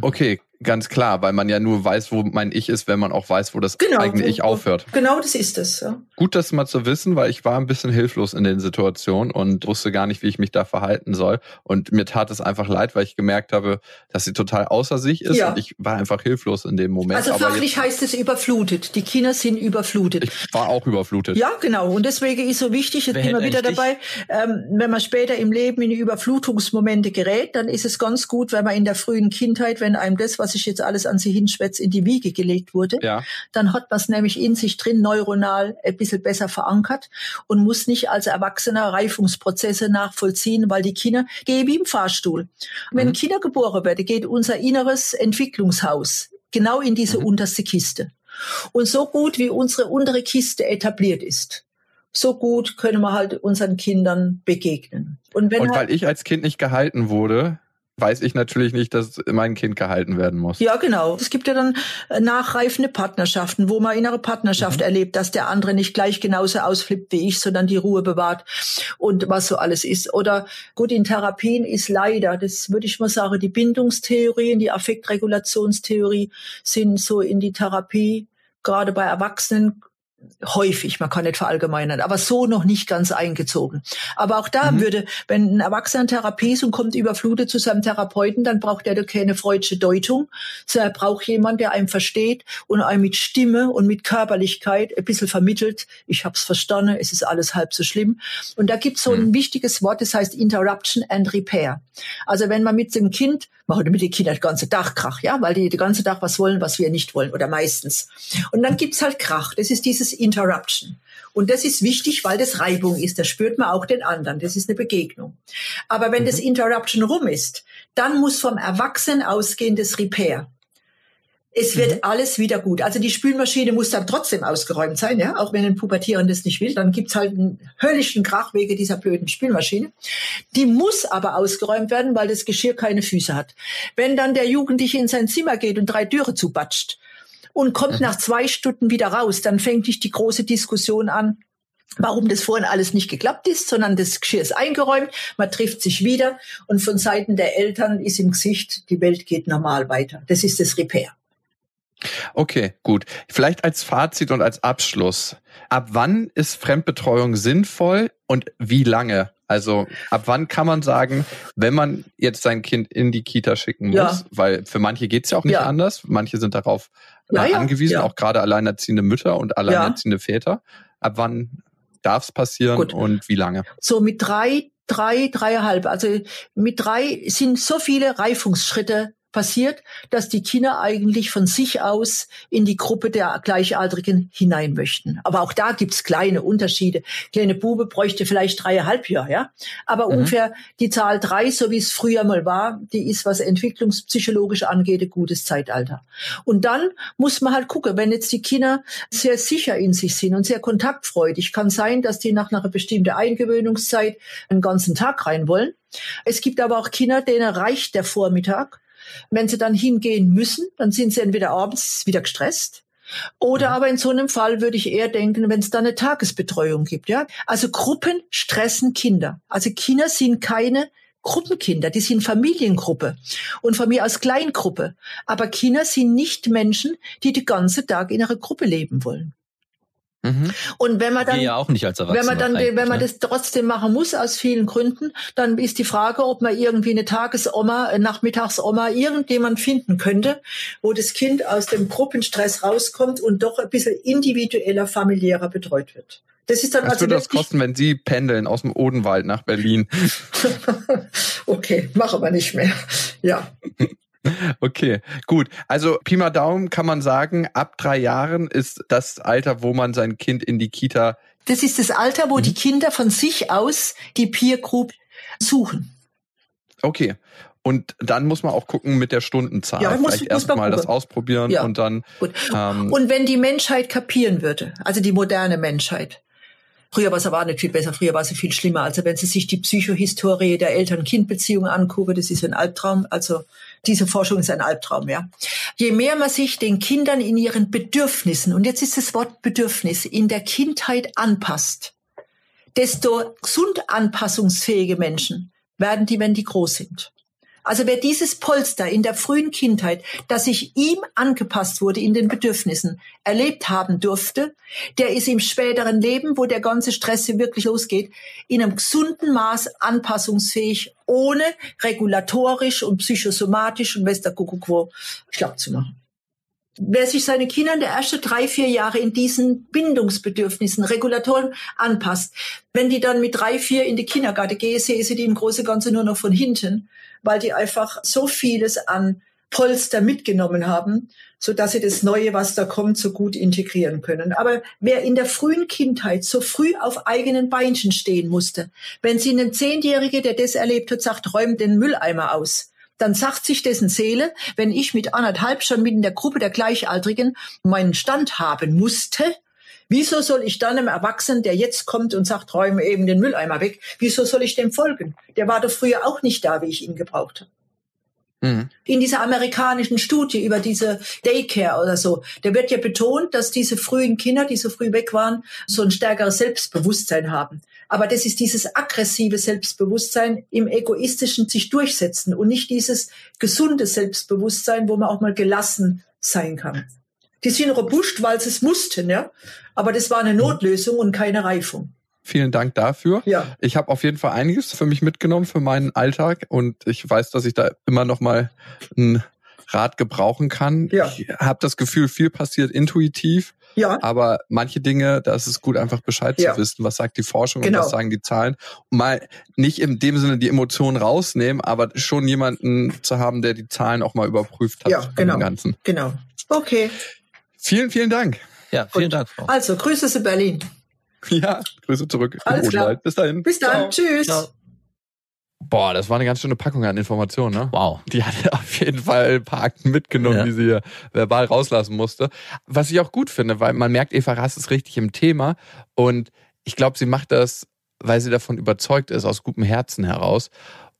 Okay, Ganz klar, weil man ja nur weiß, wo mein Ich ist, wenn man auch weiß, wo das genau, eigene Ich aufhört. Genau, das ist es. Ja. Gut, das mal zu wissen, weil ich war ein bisschen hilflos in den Situationen und wusste gar nicht, wie ich mich da verhalten soll. Und mir tat es einfach leid, weil ich gemerkt habe, dass sie total außer sich ist ja. und ich war einfach hilflos in dem Moment. Also fachlich heißt es überflutet. Die Kinder sind überflutet. Ich war auch überflutet. Ja, genau. Und deswegen ist so wichtig, jetzt immer wieder dabei, ähm, wenn man später im Leben in Überflutungsmomente gerät, dann ist es ganz gut, wenn man in der frühen Kindheit, wenn einem das, was was ich jetzt alles an sie hinschwätze, in die Wiege gelegt wurde, ja. dann hat man es nämlich in sich drin neuronal ein bisschen besser verankert und muss nicht als Erwachsener Reifungsprozesse nachvollziehen, weil die Kinder gehen wie im Fahrstuhl. Und wenn mhm. Kinder geboren werden, geht unser inneres Entwicklungshaus genau in diese mhm. unterste Kiste. Und so gut wie unsere untere Kiste etabliert ist, so gut können wir halt unseren Kindern begegnen. Und, wenn und weil halt ich als Kind nicht gehalten wurde, weiß ich natürlich nicht, dass mein Kind gehalten werden muss. Ja, genau. Es gibt ja dann äh, nachreifende Partnerschaften, wo man innere Partnerschaft mhm. erlebt, dass der andere nicht gleich genauso ausflippt wie ich, sondern die Ruhe bewahrt und was so alles ist. Oder gut, in Therapien ist leider, das würde ich mal sagen, die Bindungstheorien, die Affektregulationstheorie sind so in die Therapie gerade bei Erwachsenen häufig, man kann nicht verallgemeinern, aber so noch nicht ganz eingezogen. Aber auch da mhm. würde, wenn ein Erwachsener Therapie ist und kommt überflutet zu seinem Therapeuten, dann braucht er doch keine freudsche Deutung, sondern er braucht jemanden, der einem versteht und einem mit Stimme und mit Körperlichkeit ein bisschen vermittelt, ich hab's verstanden, es ist alles halb so schlimm. Und da gibt's so ein mhm. wichtiges Wort, das heißt Interruption and Repair. Also wenn man mit dem Kind machen damit die Kinder den ganzen Tag Krach, ja, weil die den ganzen Tag was wollen, was wir nicht wollen oder meistens. Und dann gibt's halt Krach. Das ist dieses Interruption. Und das ist wichtig, weil das Reibung ist. Da spürt man auch den anderen. Das ist eine Begegnung. Aber wenn mhm. das Interruption rum ist, dann muss vom Erwachsenen ausgehen das Repair. Es wird mhm. alles wieder gut. Also die Spülmaschine muss dann trotzdem ausgeräumt sein, ja, auch wenn ein Pubertierendes nicht will. Dann gibt's halt einen höllischen Krach wegen dieser blöden Spülmaschine. Die muss aber ausgeräumt werden, weil das Geschirr keine Füße hat. Wenn dann der Jugendliche in sein Zimmer geht und drei Türe zubatscht und kommt mhm. nach zwei Stunden wieder raus, dann fängt nicht die große Diskussion an, warum das vorhin alles nicht geklappt ist, sondern das Geschirr ist eingeräumt, man trifft sich wieder und von Seiten der Eltern ist im Gesicht, die Welt geht normal weiter. Das ist das Repair. Okay, gut. Vielleicht als Fazit und als Abschluss. Ab wann ist Fremdbetreuung sinnvoll und wie lange? Also ab wann kann man sagen, wenn man jetzt sein Kind in die Kita schicken muss, ja. weil für manche geht's ja auch nicht ja. anders, manche sind darauf ja, äh, angewiesen, auch gerade alleinerziehende Mütter und alleinerziehende Väter. Ab wann darf es passieren Gut. und wie lange? So mit drei, drei, dreieinhalb. Also mit drei sind so viele Reifungsschritte passiert, dass die Kinder eigentlich von sich aus in die Gruppe der Gleichaltrigen hinein möchten. Aber auch da gibt's kleine Unterschiede. Kleine Bube bräuchte vielleicht dreieinhalb Jahre, ja. Aber mhm. ungefähr die Zahl drei, so wie es früher mal war, die ist, was entwicklungspsychologisch angeht, ein gutes Zeitalter. Und dann muss man halt gucken, wenn jetzt die Kinder sehr sicher in sich sind und sehr kontaktfreudig, kann sein, dass die nach einer bestimmten Eingewöhnungszeit einen ganzen Tag rein wollen. Es gibt aber auch Kinder, denen reicht der Vormittag. Wenn sie dann hingehen müssen, dann sind sie entweder abends wieder gestresst oder mhm. aber in so einem Fall würde ich eher denken, wenn es da eine Tagesbetreuung gibt, ja. Also Gruppen stressen Kinder. Also Kinder sind keine Gruppenkinder, die sind Familiengruppe und von mir aus Kleingruppe. Aber Kinder sind nicht Menschen, die den ganzen Tag in einer Gruppe leben wollen. Mhm. Und wenn man dann, ja auch nicht als wenn man dann, wenn man ne? das trotzdem machen muss aus vielen Gründen, dann ist die Frage, ob man irgendwie eine Tagesoma, eine Nachmittagsoma, irgendjemand finden könnte, wo das Kind aus dem Gruppenstress rauskommt und doch ein bisschen individueller, familiärer betreut wird. Das ist dann Was also würde das kosten, wenn Sie pendeln aus dem Odenwald nach Berlin? okay, machen wir nicht mehr. Ja. Okay, gut. Also Pi mal Daumen kann man sagen, ab drei Jahren ist das Alter, wo man sein Kind in die Kita. Das ist das Alter, wo mhm. die Kinder von sich aus die Peer Group suchen. Okay. Und dann muss man auch gucken mit der Stundenzahl. Ja, muss, Vielleicht erstmal das ausprobieren ja. und dann. Ähm, und wenn die Menschheit kapieren würde, also die moderne Menschheit, Früher war es aber auch nicht viel besser, früher war es viel schlimmer. Also wenn Sie sich die Psychohistorie der Eltern-Kind-Beziehung angucken, das ist ein Albtraum. Also diese Forschung ist ein Albtraum, ja. Je mehr man sich den Kindern in ihren Bedürfnissen, und jetzt ist das Wort Bedürfnis, in der Kindheit anpasst, desto gesund anpassungsfähige Menschen werden die, wenn die groß sind. Also wer dieses Polster in der frühen Kindheit, das sich ihm angepasst wurde in den Bedürfnissen, erlebt haben durfte, der ist im späteren Leben, wo der ganze Stress wirklich losgeht, in einem gesunden Maß anpassungsfähig, ohne regulatorisch und psychosomatisch und Westerkuckuck schlapp zu machen. Wer sich seine Kinder in der ersten drei, vier Jahre in diesen Bindungsbedürfnissen, Regulatoren anpasst, wenn die dann mit drei, vier in die Kindergarten gehen, sehe sie die im Großen und Ganzen nur noch von hinten weil die einfach so vieles an Polster mitgenommen haben, so dass sie das Neue, was da kommt, so gut integrieren können. Aber wer in der frühen Kindheit so früh auf eigenen Beinchen stehen musste, wenn sie einen Zehnjährige, der das erlebt hat, sagt, räum den Mülleimer aus, dann sagt sich dessen Seele, wenn ich mit anderthalb schon mit in der Gruppe der Gleichaltrigen meinen Stand haben musste, Wieso soll ich dann einem Erwachsenen, der jetzt kommt und sagt, räume eben den Mülleimer weg, wieso soll ich dem folgen? Der war doch früher auch nicht da, wie ich ihn gebraucht habe. Mhm. In dieser amerikanischen Studie über diese Daycare oder so, da wird ja betont, dass diese frühen Kinder, die so früh weg waren, so ein stärkeres Selbstbewusstsein haben. Aber das ist dieses aggressive Selbstbewusstsein im egoistischen sich durchsetzen und nicht dieses gesunde Selbstbewusstsein, wo man auch mal gelassen sein kann. Die sind robust, weil sie es mussten, ja. Aber das war eine Notlösung und keine Reifung. Vielen Dank dafür. Ja. Ich habe auf jeden Fall einiges für mich mitgenommen für meinen Alltag und ich weiß, dass ich da immer noch mal einen Rat gebrauchen kann. Ja. Ich habe das Gefühl, viel passiert intuitiv. Ja. Aber manche Dinge, da ist es gut, einfach Bescheid ja. zu wissen, was sagt die Forschung genau. und was sagen die Zahlen. Und mal nicht in dem Sinne die Emotionen rausnehmen, aber schon jemanden zu haben, der die Zahlen auch mal überprüft hat. Ja, genau. Ganzen. Genau. Okay. Vielen, vielen Dank. Ja, vielen Dank, Frau. Also, Grüße zu Berlin. Ja, Grüße zurück. Alles klar. Bis dahin. Bis dann. Ciao. Tschüss. Ciao. Boah, das war eine ganz schöne Packung an Informationen, ne? Wow. Die hatte auf jeden Fall ein paar Akten mitgenommen, ja. die sie hier verbal rauslassen musste. Was ich auch gut finde, weil man merkt, Eva Rass ist richtig im Thema und ich glaube, sie macht das, weil sie davon überzeugt ist, aus gutem Herzen heraus.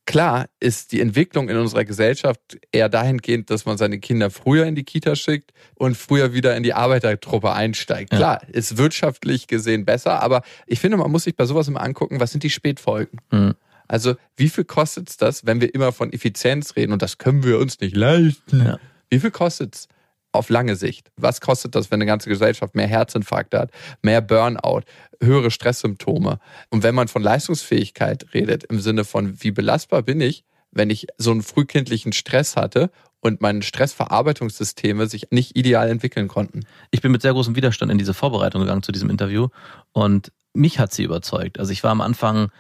Klar ist die Entwicklung in unserer Gesellschaft eher dahingehend, dass man seine Kinder früher in die Kita schickt und früher wieder in die Arbeitertruppe einsteigt. Ja. Klar, ist wirtschaftlich gesehen besser, aber ich finde, man muss sich bei sowas immer angucken, was sind die Spätfolgen? Mhm. Also, wie viel kostet es das, wenn wir immer von Effizienz reden und das können wir uns nicht leisten? Ja. Wie viel kostet es? Auf lange Sicht? Was kostet das, wenn eine ganze Gesellschaft mehr Herzinfarkte hat, mehr Burnout, höhere Stresssymptome? Und wenn man von Leistungsfähigkeit redet, im Sinne von, wie belastbar bin ich, wenn ich so einen frühkindlichen Stress hatte und meine Stressverarbeitungssysteme sich nicht ideal entwickeln konnten. Ich bin mit sehr großem Widerstand in diese Vorbereitung gegangen zu diesem Interview und mich hat sie überzeugt. Also ich war am Anfang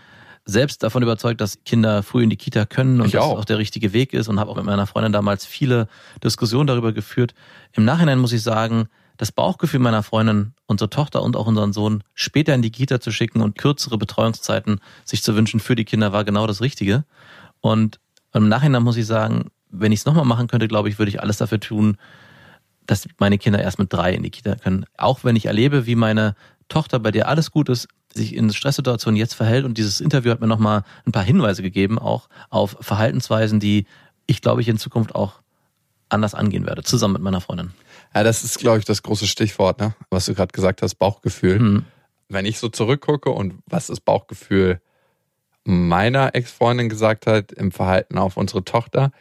selbst davon überzeugt, dass Kinder früh in die Kita können und Ich dass auch. es auch der richtige Weg ist und habe auch mit meiner Freundin damals viele Diskussionen darüber geführt. Im Nachhinein muss ich sagen, das Bauchgefühl meiner Freundin, unsere Tochter und auch unseren Sohn später in die Kita zu schicken und kürzere Betreuungszeiten sich zu wünschen für die Kinder war genau das Richtige. Und im Nachhinein muss ich sagen, wenn ich es nochmal machen könnte, glaube ich, würde ich alles dafür tun, dass meine Kinder erst mit drei in die Kita können. Auch wenn ich erlebe, wie meine Tochter, bei der alles gut ist, sich in Stresssituationen jetzt verhält. Und dieses Interview hat mir nochmal ein paar Hinweise gegeben, auch auf Verhaltensweisen, die ich, glaube ich, in Zukunft auch anders angehen werde, zusammen mit meiner Freundin. Ja, das ist, glaube ich, das große Stichwort, ne? was du gerade gesagt hast, Bauchgefühl. Hm. Wenn ich so zurückgucke und was das Bauchgefühl meiner Ex-Freundin gesagt hat im Verhalten auf unsere Tochter,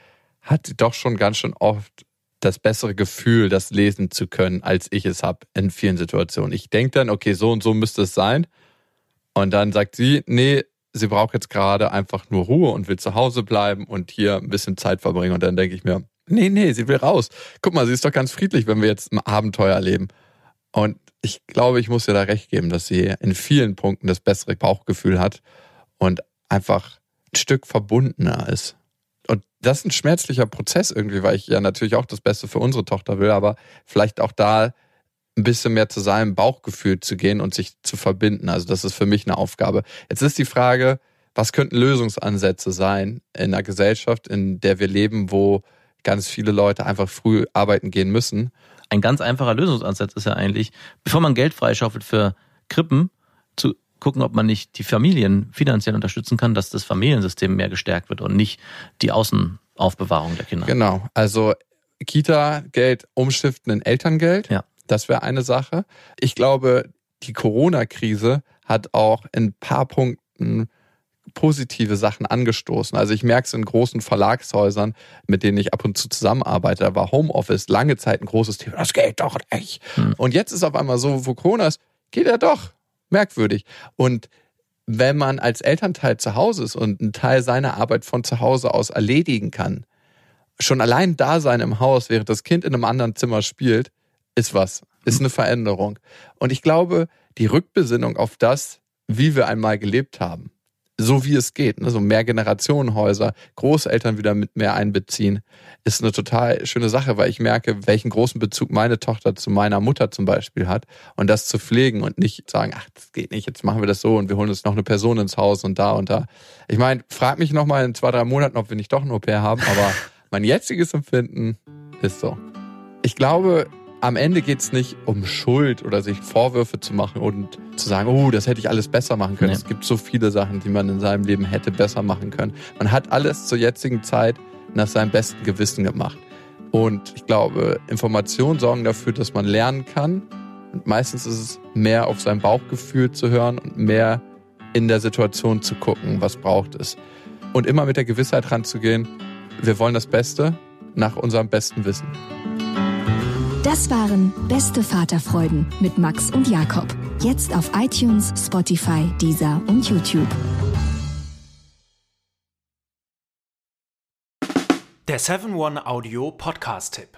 hat sie doch schon ganz schön oft das bessere Gefühl, das lesen zu können, als ich es habe in vielen Situationen. Ich denke dann, okay, so und so müsste es sein. Und dann sagt sie, nee, sie braucht jetzt gerade einfach nur Ruhe und will zu Hause bleiben und hier ein bisschen Zeit verbringen. Und dann denke ich mir, nee, nee, sie will raus. Guck mal, sie ist doch ganz friedlich, wenn wir jetzt ein Abenteuer erleben. Und ich glaube, ich muss ihr da recht geben, dass sie in vielen Punkten das bessere Bauchgefühl hat und einfach ein Stück verbundener ist. Und das ist ein schmerzlicher Prozess irgendwie, weil ich ja natürlich auch das Beste für unsere Tochter will, aber vielleicht auch da ein bisschen mehr zu seinem Bauchgefühl zu gehen und sich zu verbinden. Also das ist für mich eine Aufgabe. Jetzt ist die Frage, was könnten Lösungsansätze sein in einer Gesellschaft, in der wir leben, wo ganz viele Leute einfach früh arbeiten gehen müssen? Ein ganz einfacher Lösungsansatz ist ja eigentlich, bevor man Geld freischaufelt für Krippen, zu gucken, ob man nicht die Familien finanziell unterstützen kann, dass das Familiensystem mehr gestärkt wird und nicht die Außenaufbewahrung der Kinder. Genau. Also Kita-Geld umschiften in Elterngeld. Ja. Das wäre eine Sache. Ich glaube, die Corona-Krise hat auch in ein paar Punkten positive Sachen angestoßen. Also ich merke es in großen Verlagshäusern, mit denen ich ab und zu zusammenarbeite. Da war Homeoffice lange Zeit ein großes Thema. Das geht doch nicht. Hm. Und jetzt ist auf einmal so, wo Corona ist, geht ja doch. Merkwürdig. Und wenn man als Elternteil zu Hause ist und einen Teil seiner Arbeit von zu Hause aus erledigen kann, schon allein da sein im Haus, während das Kind in einem anderen Zimmer spielt, ist was, ist eine Veränderung. Und ich glaube, die Rückbesinnung auf das, wie wir einmal gelebt haben, so wie es geht, ne, so mehr Generationenhäuser, Großeltern wieder mit mehr einbeziehen, ist eine total schöne Sache, weil ich merke, welchen großen Bezug meine Tochter zu meiner Mutter zum Beispiel hat und das zu pflegen und nicht sagen, ach, das geht nicht, jetzt machen wir das so und wir holen uns noch eine Person ins Haus und da und da. Ich meine, frag mich noch mal in zwei, drei Monaten, ob wir nicht doch ein Au-pair haben, aber mein jetziges Empfinden ist so. Ich glaube, am Ende geht's nicht um Schuld oder sich Vorwürfe zu machen und zu sagen, oh, das hätte ich alles besser machen können. Nee. Es gibt so viele Sachen, die man in seinem Leben hätte besser machen können. Man hat alles zur jetzigen Zeit nach seinem besten Gewissen gemacht. Und ich glaube, Informationen sorgen dafür, dass man lernen kann. Und meistens ist es mehr auf sein Bauchgefühl zu hören und mehr in der Situation zu gucken, was braucht es. Und immer mit der Gewissheit ranzugehen, wir wollen das Beste nach unserem besten Wissen. Das waren Beste Vaterfreuden mit Max und Jakob. Jetzt auf iTunes, Spotify, Deezer und YouTube. Der 7-One-Audio-Podcast-Tipp.